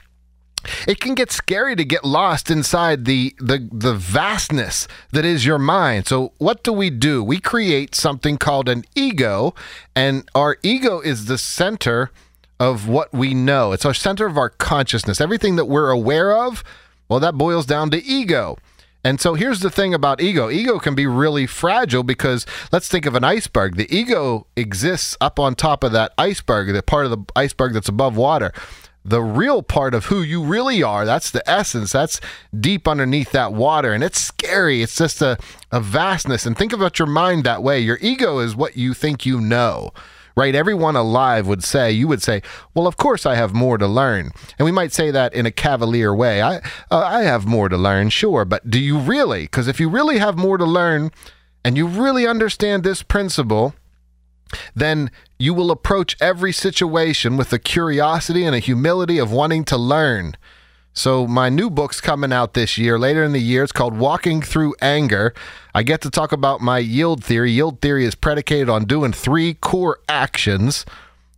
[SPEAKER 2] it can get scary to get lost inside the, the the vastness that is your mind. So what do we do? We create something called an ego, and our ego is the center of what we know. It's our center of our consciousness. Everything that we're aware of, well, that boils down to ego. And so here's the thing about ego ego can be really fragile because let's think of an iceberg. The ego exists up on top of that iceberg, the part of the iceberg that's above water the real part of who you really are. That's the essence. That's deep underneath that water. And it's scary. It's just a, a vastness. And think about your mind that way. Your ego is what you think you know. Right? Everyone alive would say, you would say, well, of course I have more to learn. And we might say that in a cavalier way. I, uh, I have more to learn, sure. But do you really? Because if you really have more to learn and you really understand this principle, then you will approach every situation with a curiosity and a humility of wanting to learn. So, my new book's coming out this year, later in the year. It's called Walking Through Anger. I get to talk about my yield theory. Yield theory is predicated on doing three core actions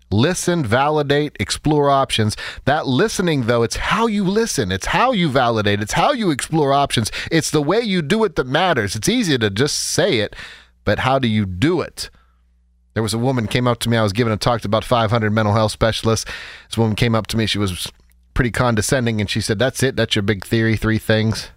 [SPEAKER 2] listen, validate, explore options. That listening, though, it's how you listen, it's how you validate, it's how you explore options. It's the way you do it that matters. It's easy to just say it, but how do you do it? There was a woman came up to me. I was giving a talk to about 500 mental health specialists. This woman came up to me. She was pretty condescending, and she said, "That's it. That's your big theory. Three things."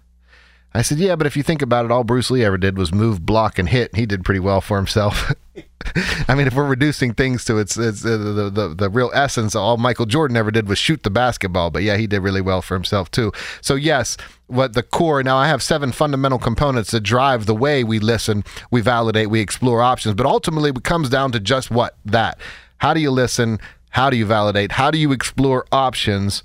[SPEAKER 2] I said, "Yeah, but if you think about it, all Bruce Lee ever did was move, block, and hit. He did pretty well for himself." *laughs* I mean, if we're reducing things to its, its uh, the, the the real essence, all Michael Jordan ever did was shoot the basketball. But yeah, he did really well for himself too. So yes, what the core. Now I have seven fundamental components that drive the way we listen, we validate, we explore options. But ultimately, it comes down to just what that. How do you listen? How do you validate? How do you explore options?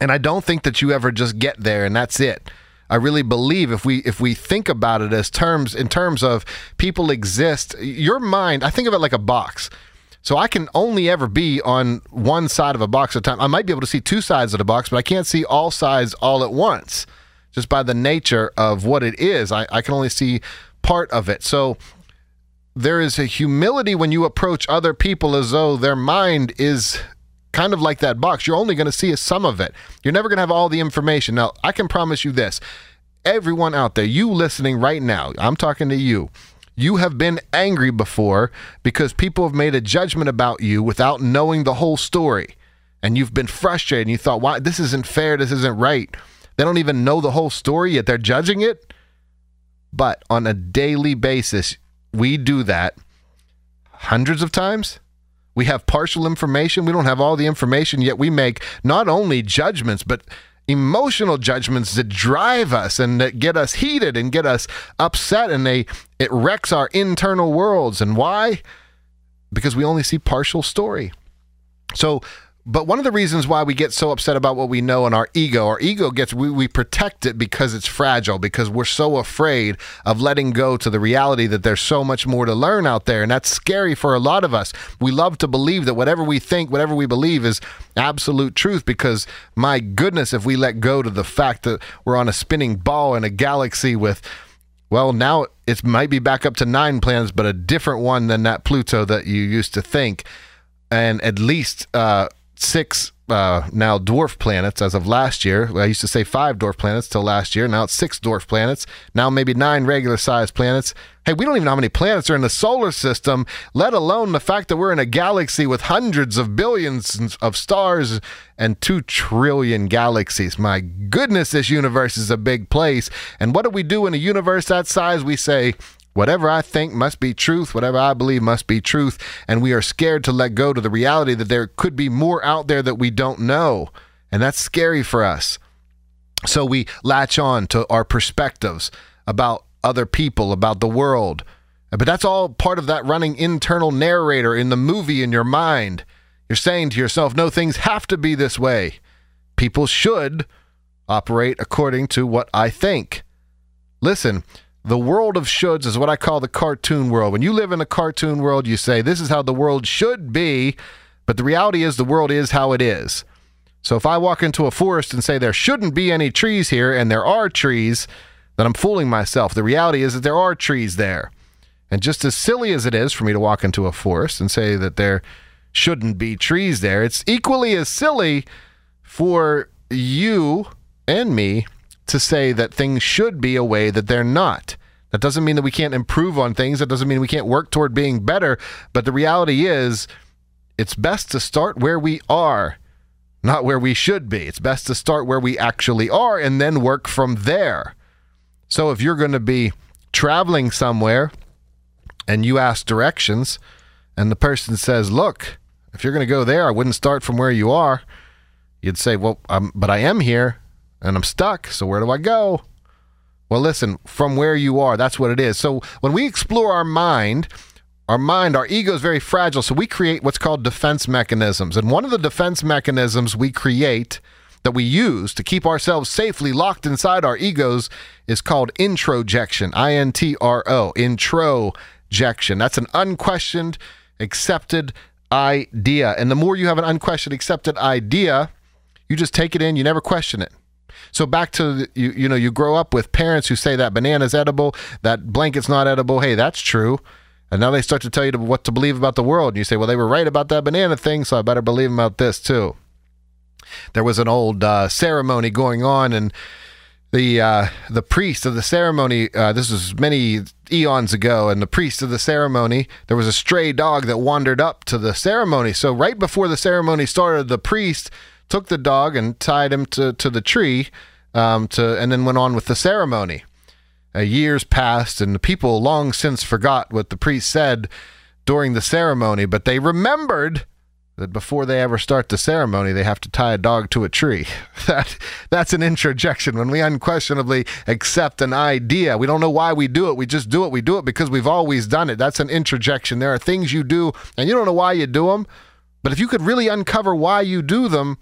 [SPEAKER 2] And I don't think that you ever just get there and that's it. I really believe if we if we think about it as terms in terms of people exist, your mind, I think of it like a box. So I can only ever be on one side of a box at a time. I might be able to see two sides of the box, but I can't see all sides all at once. Just by the nature of what it is, I, I can only see part of it. So there is a humility when you approach other people as though their mind is kind of like that box. You're only going to see some of it. You're never going to have all the information. Now, I can promise you this. Everyone out there, you listening right now, I'm talking to you. You have been angry before because people have made a judgment about you without knowing the whole story. And you've been frustrated and you thought, why this isn't fair, this isn't right. They don't even know the whole story yet they're judging it. But on a daily basis, we do that hundreds of times we have partial information. We don't have all the information, yet. We make not only judgments, but emotional judgments that drive us and that get us heated and get us upset and they it wrecks our internal worlds. And why? Because we only see partial story. So but one of the reasons why we get so upset about what we know in our ego, our ego gets, we, we protect it because it's fragile, because we're so afraid of letting go to the reality that there's so much more to learn out there. And that's scary for a lot of us. We love to believe that whatever we think, whatever we believe is absolute truth, because my goodness, if we let go to the fact that we're on a spinning ball in a galaxy with, well, now it might be back up to nine planets, but a different one than that Pluto that you used to think. And at least, uh, six uh, now dwarf planets as of last year. I used to say five dwarf planets till last year. Now it's six dwarf planets. Now maybe nine regular sized planets. Hey, we don't even know how many planets are in the solar system, let alone the fact that we're in a galaxy with hundreds of billions of stars and two trillion galaxies. My goodness, this universe is a big place. And what do we do in a universe that size? We say, Whatever I think must be truth, whatever I believe must be truth, and we are scared to let go to the reality that there could be more out there that we don't know. And that's scary for us. So we latch on to our perspectives about other people, about the world. But that's all part of that running internal narrator in the movie in your mind. You're saying to yourself, no, things have to be this way. People should operate according to what I think. Listen, the world of shoulds is what I call the cartoon world. When you live in a cartoon world, you say, This is how the world should be. But the reality is, the world is how it is. So if I walk into a forest and say there shouldn't be any trees here, and there are trees, then I'm fooling myself. The reality is that there are trees there. And just as silly as it is for me to walk into a forest and say that there shouldn't be trees there, it's equally as silly for you and me to say that things should be a way that they're not. That doesn't mean that we can't improve on things. That doesn't mean we can't work toward being better. But the reality is, it's best to start where we are, not where we should be. It's best to start where we actually are and then work from there. So if you're going to be traveling somewhere and you ask directions, and the person says, Look, if you're going to go there, I wouldn't start from where you are. You'd say, Well, I'm, but I am here and I'm stuck. So where do I go? Well, listen, from where you are, that's what it is. So when we explore our mind, our mind, our ego is very fragile. So we create what's called defense mechanisms. And one of the defense mechanisms we create that we use to keep ourselves safely locked inside our egos is called introjection. I N T R O. Introjection. That's an unquestioned, accepted idea. And the more you have an unquestioned, accepted idea, you just take it in, you never question it. So back to you you know you grow up with parents who say that banana's edible, that blanket's not edible. Hey, that's true. And now they start to tell you what to believe about the world. And you say, well, they were right about that banana thing, so I better believe them about this too. There was an old uh, ceremony going on, and the uh, the priest of the ceremony. Uh, this was many eons ago, and the priest of the ceremony. There was a stray dog that wandered up to the ceremony. So right before the ceremony started, the priest took the dog and tied him to, to the tree um, to, and then went on with the ceremony. Uh, years passed, and the people long since forgot what the priest said during the ceremony, but they remembered that before they ever start the ceremony, they have to tie a dog to a tree. *laughs* That that's an introjection. When we unquestionably accept an idea, we don't know why we do it. We just do it. We do it because we've always done it. That's an introjection. There are things you do, and you don't know why you do them. But if you could really uncover why you do them,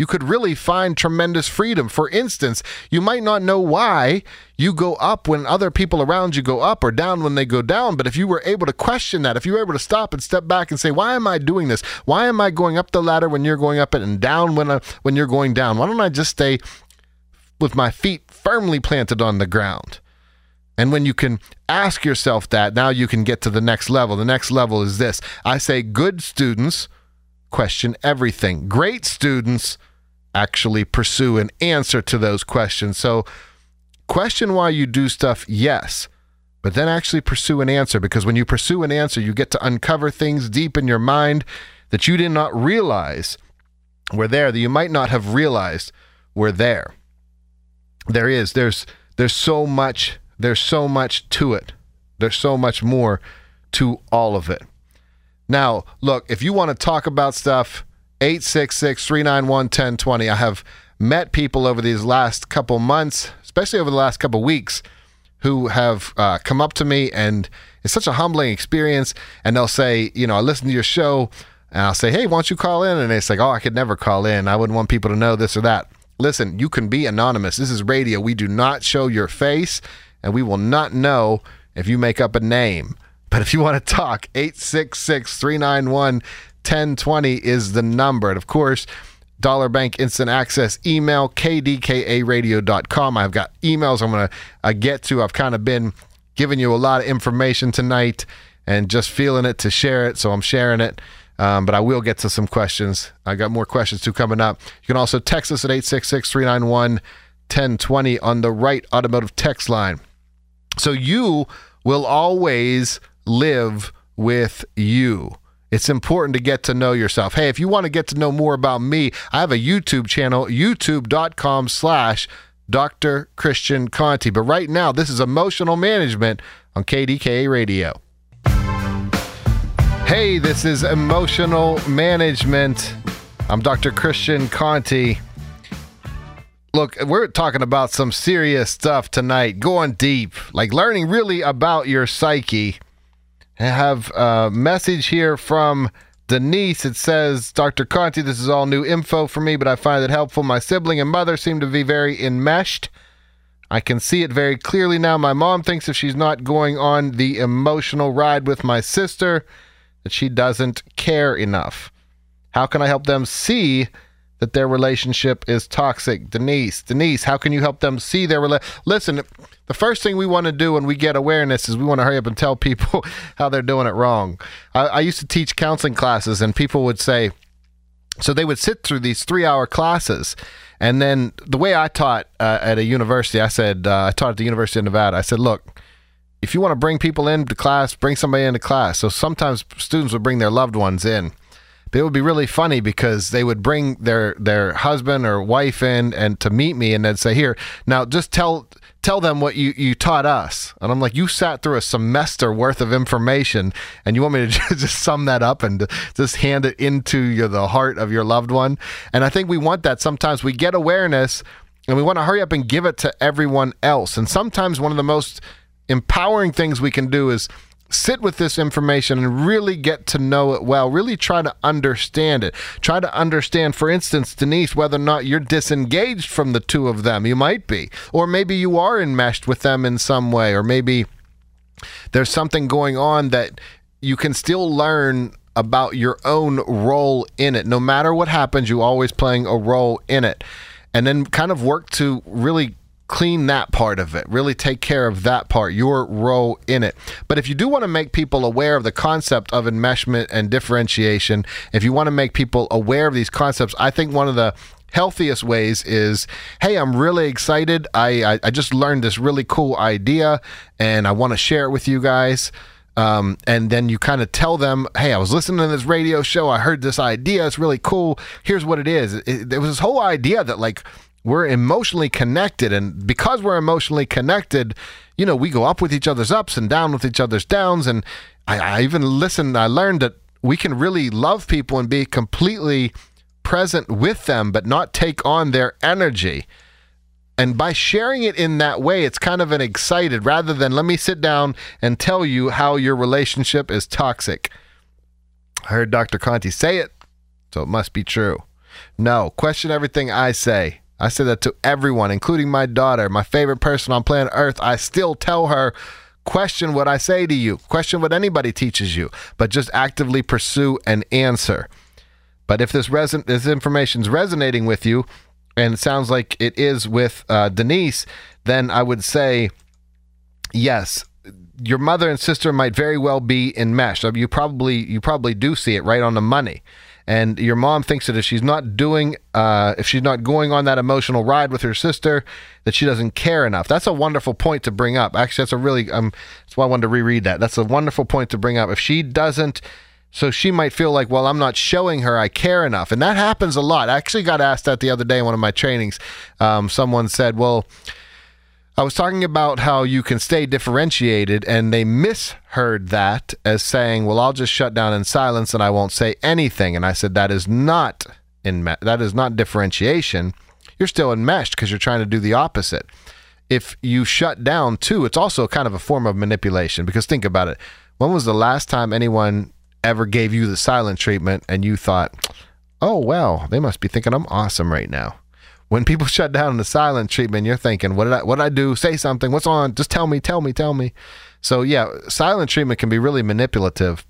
[SPEAKER 2] you could really find tremendous freedom. For instance, you might not know why you go up when other people around you go up or down when they go down, but if you were able to question that, if you were able to stop and step back and say, "Why am I doing this? Why am I going up the ladder when you're going up it and down when I, uh, when you're going down? Why don't I just stay with my feet firmly planted on the ground?" And when you can ask yourself that, now you can get to the next level. The next level is this. I say good students question everything. Great students actually pursue an answer to those questions. So, question why you do stuff, yes, but then actually pursue an answer because when you pursue an answer, you get to uncover things deep in your mind that you did not realize were there, that you might not have realized were there. There is, there's, there's so much, there's so much to it. There's so much more to all of it. Now, look, if you want to talk about stuff, 866 391 1020. I have met people over these last couple months, especially over the last couple weeks, who have uh, come up to me and it's such a humbling experience. And they'll say, you know, I listen to your show and I'll say, hey, why don't you call in? And it's like, oh, I could never call in. I wouldn't want people to know this or that. Listen, you can be anonymous. This is radio. We do not show your face and we will not know if you make up a name. But if you want to talk, 866 391 1020 is the number. And of course, Dollar Bank Instant Access email, kdkaradio.com. I've got emails I'm going to uh, get to. I've kind of been giving you a lot of information tonight and just feeling it to share it. So I'm sharing it. Um, but I will get to some questions. I got more questions too coming up. You can also text us at 866 391 1020 on the Wright Automotive text line. So you will always live with you. It's important to get to know yourself. Hey, if you want to get to know more about me, I have a YouTube channel, youtube.com slash Dr. Christian Conte. But right now, this is emotional management on KDKA Radio. Hey, this is emotional management. I'm Dr. Christian Conte. Look, we're talking about some serious stuff tonight, going deep, like learning really about your psyche I have a message here from Denise. It says, Dr. Conte, this is all new info for me, but I find it helpful. My sibling and mother seem to be very enmeshed. I can see it very clearly now. My mom thinks if she's not going on the emotional ride with my sister, that she doesn't care enough. How can I help them see that their relationship is toxic? Denise, Denise, how can you help them see their relationship? Listen, the first thing we want to do when we get awareness is we want to hurry up and tell people *laughs* how they're doing it wrong. I, I used to teach counseling classes, and people would say, so they would sit through these three hour classes. And then the way I taught uh, at a university, I said, uh, I taught at the University of Nevada. I said, look, if you want to bring people into class, bring somebody into class. So sometimes students would bring their loved ones in. It would be really funny because they would bring their their husband or wife in and to meet me and then say, "Here, now just tell tell them what you, you taught us. And I'm like, you sat through a semester worth of information and you want me to *laughs* just sum that up and just hand it into your, the heart of your loved one. And I think we want that. Sometimes we get awareness and we want to hurry up and give it to everyone else. And sometimes one of the most empowering things we can do is sit with this information and really get to know it well. Really try to understand it. Try to understand, for instance, Denise, whether or not you're disengaged from the two of them. You might be. Or maybe you are enmeshed with them in some way. Or maybe there's something going on that you can still learn about your own role in it. No matter what happens, you're always playing a role in it. And then kind of work to really clean that part of it, really take care of that part, your role in it. But if you do want to make people aware of the concept of enmeshment and differentiation, if you want to make people aware of these concepts, I think one of the healthiest ways is hey i'm really excited. I, I, I just learned this really cool idea and i want to share it with you guys. Um, and then you kind of tell them hey i was listening to this radio show. I heard this idea. It's really cool. Here's what it is. It, there was this whole idea that like we're emotionally connected and because we're emotionally connected you know we go up with each other's ups and down with each other's downs and i, I even listened i learned that we can really love people and be completely present with them but not take on their energy. And by sharing it in that way it's kind of an excited rather than let me sit down and tell you how your relationship is toxic. I heard dr conte say it so it must be true. No question everything i say I say that to everyone, including my daughter, my favorite person on planet Earth. I still tell her, question what I say to you, question what anybody teaches you, but just actively pursue an answer. But if this reson- this information is resonating with you, and it sounds like it is with uh, Denise, then I would say, yes, your mother and sister might very well be enmeshed. You probably you probably do see it right on the money and your mom thinks that if she's not doing uh, if she's not going on that emotional ride with her sister that she doesn't care enough. That's a wonderful point to bring up. Actually that's a really um that's why i wanted to reread that. That's a wonderful point to bring up. If she doesn't so she might feel like well i'm not showing her i care enough. And that happens a lot. I actually got asked that the other day in one of my trainings. Um, someone said well I was talking about how you can stay differentiated, and they misheard that as saying, "Well, I'll just shut down in silence and I won't say anything." And I said that is not in that is not differentiation. You're still enmeshed because you're trying to do the opposite. If you shut down too, it's also kind of a form of manipulation. Because think about it: when was the last time anyone ever gave you the silent treatment and you thought, "Oh well, they must be thinking I'm awesome right now"? When people *laughs* shut down in the silent treatment, you're thinking, what did I what did I do? Say something. What's on? Just tell me, tell me, tell me. So yeah, silent treatment can be really manipulative.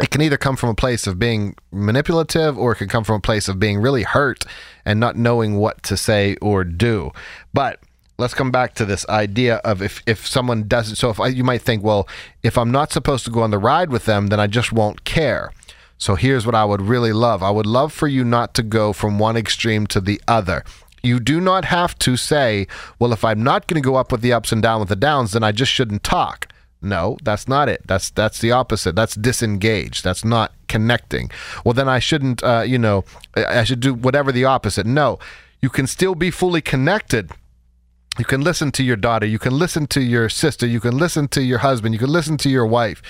[SPEAKER 2] It can either come from a place of being manipulative or it can come from a place of being really hurt and not knowing what to say or do. But let's come back to this idea of if, if someone doesn't so if I, you might think well if i'm not supposed to go on the ride with them then i just won't care so here's what I would really love I would love for you not to go from one extreme to the other. You do not have to say, well, if I'm not going to go up with the ups and down with the downs, then I just shouldn't talk. No, that's not it. That's that's the opposite. That's disengaged. That's not connecting. Well, then I shouldn't. Uh, you know, I should do whatever the opposite. No, you can still be fully connected. You can listen to your daughter. You can listen to your sister. You can listen to your husband. You can listen to your wife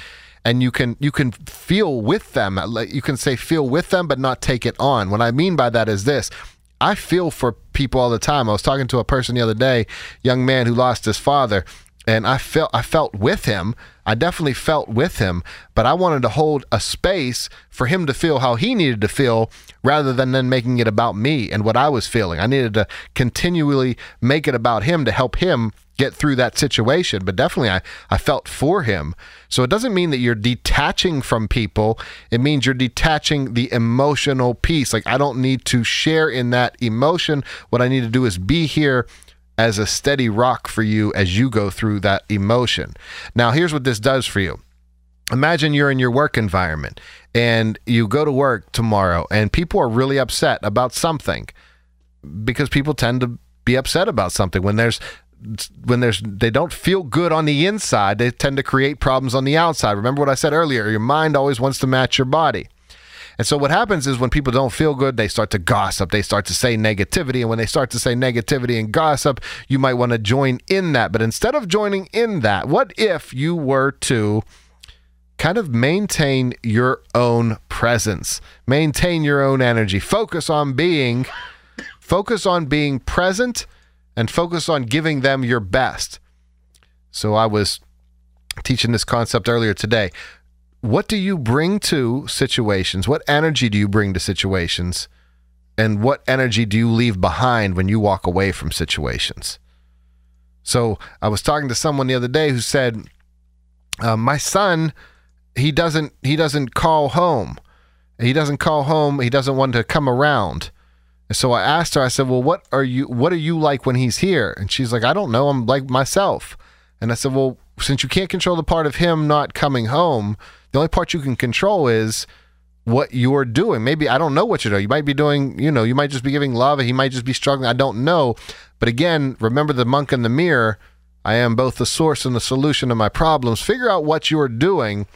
[SPEAKER 2] and you can you can feel with them uh, you can say feel with them but not take it on what i mean by that is this I feel for people all the time. I was talking to a person the other day, young man who lost his father, and I felt I felt with him. I definitely felt with him, but I wanted to hold a space for him to feel how he needed to feel rather than then making it about me and what I was feeling. I needed to continually make it about him to help him get through that situation. But definitely I, I felt for him. So it doesn't mean that you're detaching from people. It means you're detaching the emotional piece. Like I don't need to share in that emotion. What I need to do is be here as a steady rock for you as you go through that emotion. Now, here's what this does for you. Imagine you're in your work environment and you go to work tomorrow and people are really upset about something because people tend to be upset about something when there's when there's they don't feel good on the inside they tend to create problems on the outside remember what i said earlier your mind always wants to match your body and so what happens is when people don't feel good, they start to gossip. They start to say negativity. And when they start to say negativity and gossip, you might want to join in that. But instead of joining in that, what if you were to kind of maintain your own presence, maintain your own energy, focus on being focus on being present and focus on giving them your best. So I was teaching this concept earlier today what do you bring to situations? What energy do you bring to situations? And what energy do you leave behind when you walk away from situations? So I was talking to someone the other day who said, uh, "My son, he doesn't he doesn't call home. He doesn't call home. He doesn't want to come around." And so I asked her. I said, "Well, what are you what are you like when he's here?" And she's like, "I don't know. I'm like myself." And I said, "Well, since you can't control the part of him not coming home." The only part you can control is what you're doing. Maybe I don't know what you're doing. You might be doing, you know, you might just be giving love. He might just be struggling. I don't know. But again, remember the monk in the mirror. I am both the source and the solution to my problems. Figure out what you're doing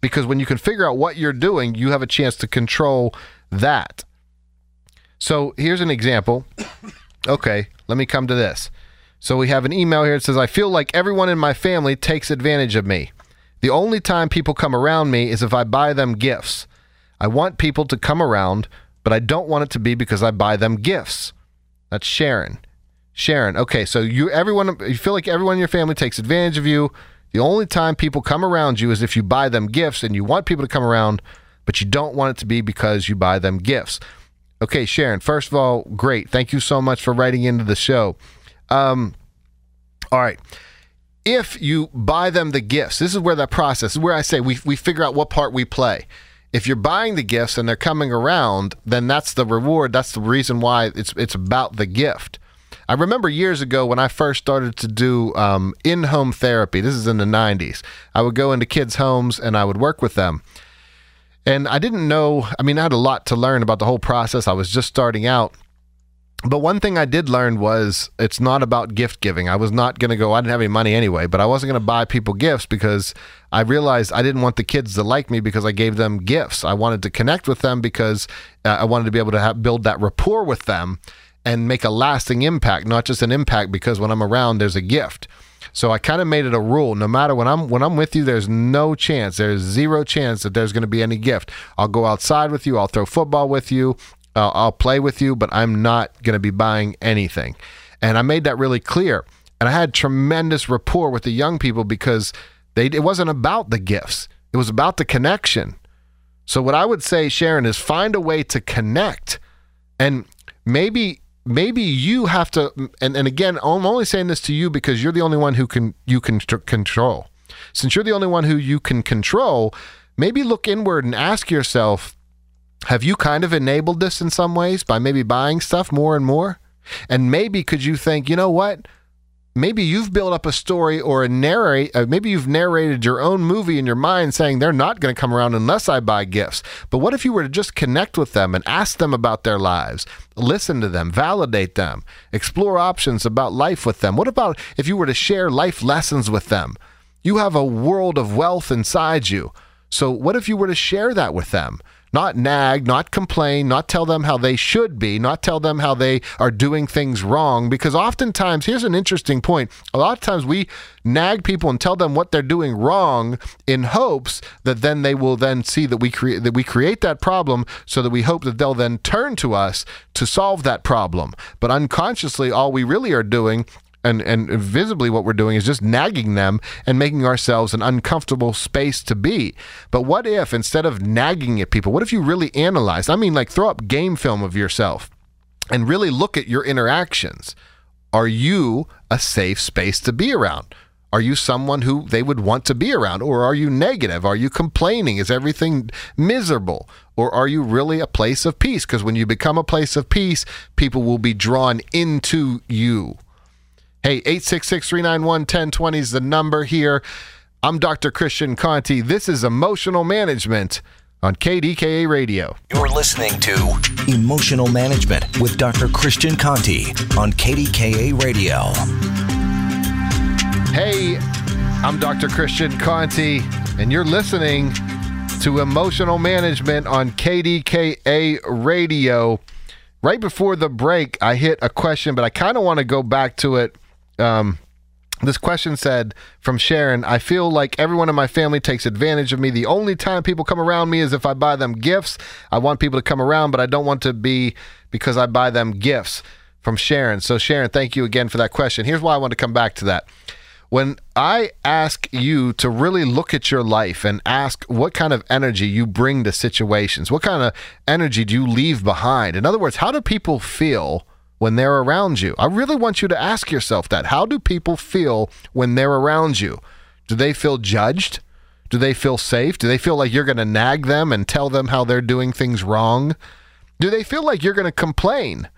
[SPEAKER 2] because when you can figure out what you're doing, you have a chance to control that. So here's an example. *coughs* Okay, let me come to this. So we have an email here that says, I feel like everyone in my family takes advantage of me. The only time people come around me is if I buy them gifts. I want people to come around, but I don't want it to be because I buy them gifts. That's Sharon. Sharon. Okay, so you everyone you feel like everyone in your family takes advantage of you. The only time people come around you is if you buy them gifts and you want people to come around, but you don't want it to be because you buy them gifts. Okay, Sharon, first of all, great. Thank you so much for writing into the show. Um, all right if you buy them the gifts, this is where that process is where I say we, we figure out what part we play. If you're buying the gifts and they're coming around, then that's the reward. That's the reason why it's it's about the gift. I remember years ago when I first started to do um, in-home therapy. This is in the '90s. I would go into kids' homes and I would work with them. And I didn't know. I mean, I had a lot to learn about the whole process. I was just starting out, but one thing I did learn was it's not about gift giving. I was not going to go, I didn't have any money anyway, but I wasn't going to buy people gifts because I realized I didn't want the kids to like me because I gave them gifts. I wanted to connect with them because uh, I wanted to be able to have, build that rapport with them and make a lasting impact, not just an impact because when I'm around, there's a gift. So I kind of made it a rule. No matter when I'm when I'm with you, there's no chance. There's zero chance that there's going to be any gift. I'll go outside with you. I'll throw football with you. Uh, I'll play with you, but I'm not going to be buying anything. And I made that really clear. And I had tremendous rapport with the young people because they it wasn't about the gifts. It was about the connection. So what I would say, Sharon, is find a way to connect. And maybe maybe you have to and, and again, I'm only saying this to you because you're the only one who can you can control. Since you're the only one who you can control, maybe look inward and ask yourself, have you kind of enabled this in some ways by maybe buying stuff more and more? And maybe could you think, you know what? Maybe you've built up a story or a narrate. Uh, maybe you've narrated your own movie in your mind, saying they're not going to come around unless I buy gifts. But what if you were to just connect with them and ask them about their lives, listen to them, validate them, explore options about life with them? What about if you were to share life lessons with them? You have a world of wealth inside you. So what if you were to share that with them? Not nag, not complain, not tell them how they should be, not tell them how they are doing things wrong. Because oftentimes, here's an interesting point a lot of times we nag people and tell them what they're doing wrong in hopes that then they will then see that we create that we create that problem so that we hope that they'll then turn to us to solve that problem but unconsciously all we really are doing and and visibly what we're doing is just nagging them and making ourselves an uncomfortable space to be. But what if instead of nagging at people, what if you really analyze? I mean, like throw up game film of yourself and really look at your interactions. Are you a safe space to be around? Are you someone who they would want to be around? Or are you negative? Are you complaining? Is everything miserable? Or are you really a place of peace? Because when you become a place of peace, people will be drawn into you. Hey, 866 391 1020 is the number here. I'm Dr. Christian Conte. This is Emotional Management on KDKA Radio.
[SPEAKER 1] You're listening to Emotional Management with Dr. Christian Conte on KDKA Radio.
[SPEAKER 2] Hey, I'm Dr. Christian Conte, and you're listening to Emotional Management on KDKA Radio. Right before the break, I hit a question, but I kind of want to go back to it. Um, this question said from Sharon, I feel like everyone in my family takes advantage of me. The only time people come around me is if I buy them gifts. I want people to come around, but I don't want to be because I buy them gifts. From Sharon. So, Sharon, thank you again for that question. Here's why I want to come back to that. When I ask you to really look at your life and ask what kind of energy you bring to situations, what kind of energy do you leave behind? In other words, how do people feel when they're around you? I really want you to ask yourself that. How do people feel when they're around you? Do they feel judged? Do they feel safe? Do they feel like you're going to nag them and tell them how they're doing things wrong? Do they feel like you're going to complain?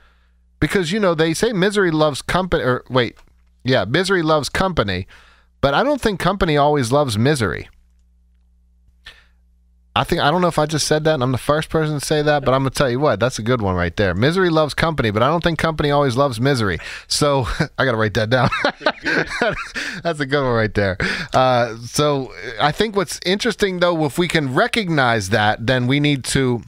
[SPEAKER 2] Because, you know, they say misery loves company, or wait, yeah, misery loves company, but I don't think company always loves misery. I think I don't know if I just said that and I'm the first person to say that, but I'm gonna tell you what, that's a good one right there. Misery loves company, but I don't think company always loves misery. So *laughs* I gotta write that down. *laughs* that's a good one right there. Uh, so I think what's interesting though, if we can recognize that, then we need to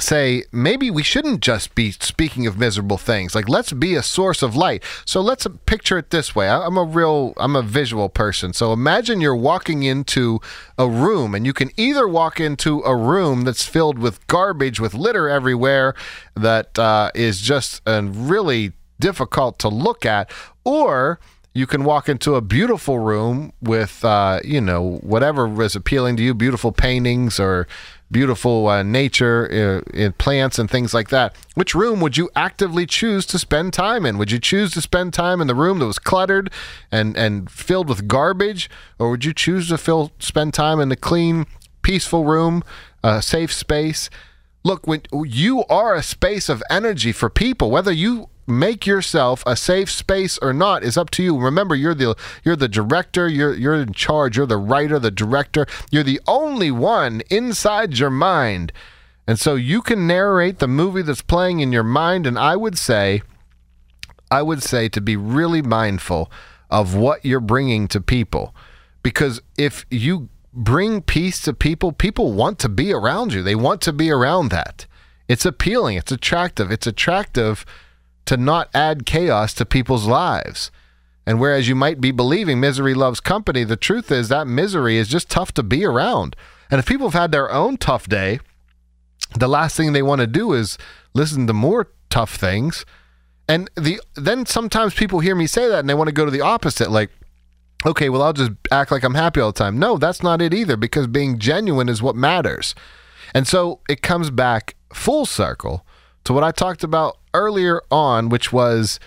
[SPEAKER 2] say maybe we shouldn't just be speaking of miserable things. Like let's be a source of light. So let's picture it this way. I'm a real i'm a visual person. So imagine you're walking into a room and you can either walk into a room that's filled with garbage with litter everywhere that uh, is just uh, really difficult to look at or you can walk into a beautiful room with uh, you know whatever is appealing to you beautiful paintings or beautiful uh, nature uh, in plants and things like that. Which room would you actively choose to spend time in? Would you choose to spend time in the room that was cluttered and and filled with garbage? Or would you choose to fill spend time in the clean peaceful room a safe space? Look when you are a space of energy for people whether you make yourself a safe space or not is up to you. Remember, you're the you're the director, you're you're in charge, you're the writer, the director. You're the only one inside your mind. And so you can narrate the movie that's playing in your mind and I would say I would say to be really mindful of what you're bringing to people because if you bring peace to people, people want to be around you. They want to be around that. It's appealing, it's attractive. It's attractive to not add chaos to people's lives. And whereas you might be believing misery loves company, the truth is that misery is just tough to be around. And if people have had their own tough day, the last thing they want to do is listen to more tough things. And the then sometimes people hear me say that and they want to go to the opposite like okay, well I'll just act like I'm happy all the time. No, that's not it either because being genuine is what matters. And so it comes back full circle to what I talked about earlier on, which was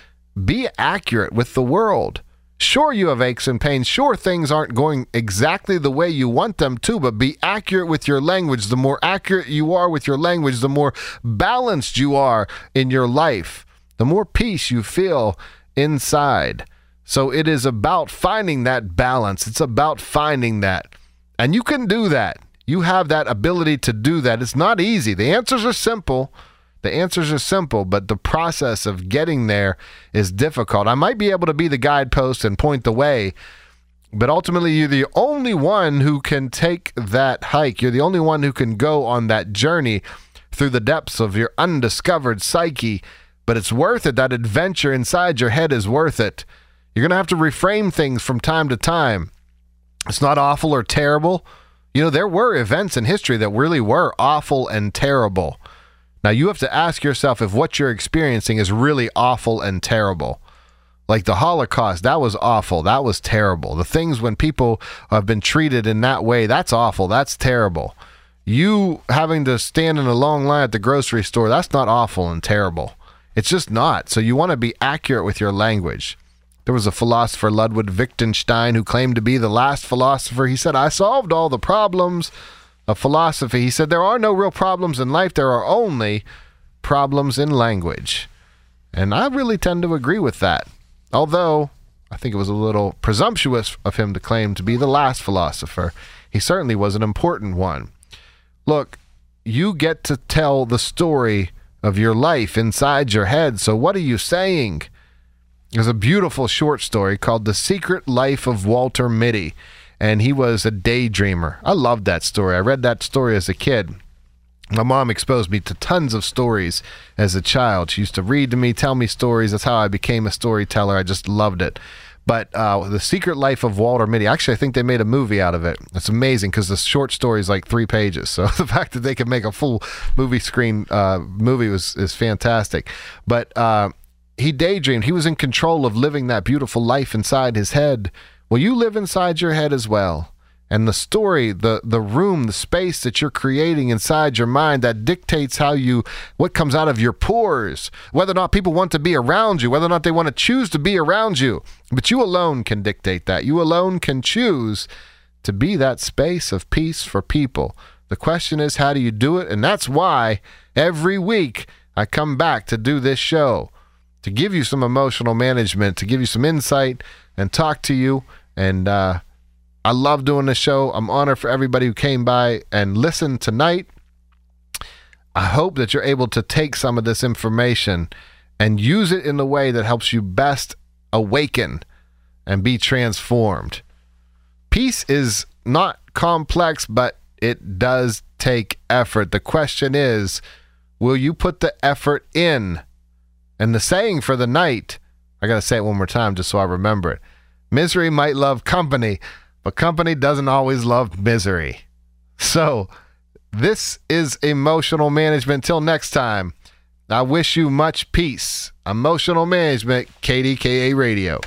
[SPEAKER 2] be accurate with the world. Sure, you have aches and pains. Sure, things aren't going exactly the way you want them to, but be accurate with your language. The more accurate you are with your language, the more balanced you are in your life, the more peace you feel inside. So it is about finding that balance. It's about finding that. And you can do that. You have that ability to do that. It's not easy. The answers are simple. The answers are simple, but the process of getting there is difficult. I might be able to be the guidepost and point the way, but ultimately, you're the only one who can take that hike. You're the only one who can go on that journey through the depths of your undiscovered psyche. But it's worth it. That adventure inside your head is worth it. You're going to have to reframe things from time to time. It's not awful or terrible. You know, there were events in history that really were awful and terrible. Now, you have to ask yourself if what you're experiencing is really awful and terrible. Like the Holocaust, that was awful. That was terrible. The things when people have been treated in that way, that's awful. That's terrible. You having to stand in a long line at the grocery store, that's not awful and terrible. It's just not. So you want to be accurate with your language. There was a philosopher, Ludwig Wittgenstein, who claimed to be the last philosopher. He said, I solved all the problems of philosophy. He said, There are no real problems in life, there are only problems in language. And I really tend to agree with that. Although I think it was a little presumptuous of him to claim to be the last philosopher, he certainly was an important one. Look, you get to tell the story of your life inside your head. So, what are you saying? There's a beautiful short story called The Secret Life of Walter Mitty, and he was a daydreamer. I loved that story. I read that story as a kid. My mom exposed me to tons of stories as a child. She used to read to me, tell me stories. That's how I became a storyteller. I just loved it. But uh, The Secret Life of Walter Mitty, actually, I think they made a movie out of it. It's amazing because the short story is like three pages. *laughs* So the fact that they could make a full movie screen uh, movie was is fantastic. But uh, he daydreamed. He was in control of living that beautiful life inside his head. Well, you live inside your head as well. And the story the the room the space that you're creating inside your mind that dictates how you what comes out of your pores whether or not people want to be around you whether or not they want to choose to be around you. But you alone can dictate that. You alone can choose to be that space of peace for people. The question is how do you do it? And that's why every week I come back to do this show to give you some emotional management to give you some insight and talk to you and uh I love doing the show. I'm honored for everybody who came by and listened tonight. I hope that you're able to take some of this information and use it in the way that helps you best awaken and be transformed. Peace is not complex, but it does take effort. The question is, will you put the effort in? And the saying for the night, I got to say it one more time just so I remember it. Misery might love company, but company doesn't always love misery. So, this is emotional management. Till next time, I wish you much peace. Emotional management, KDKA Radio.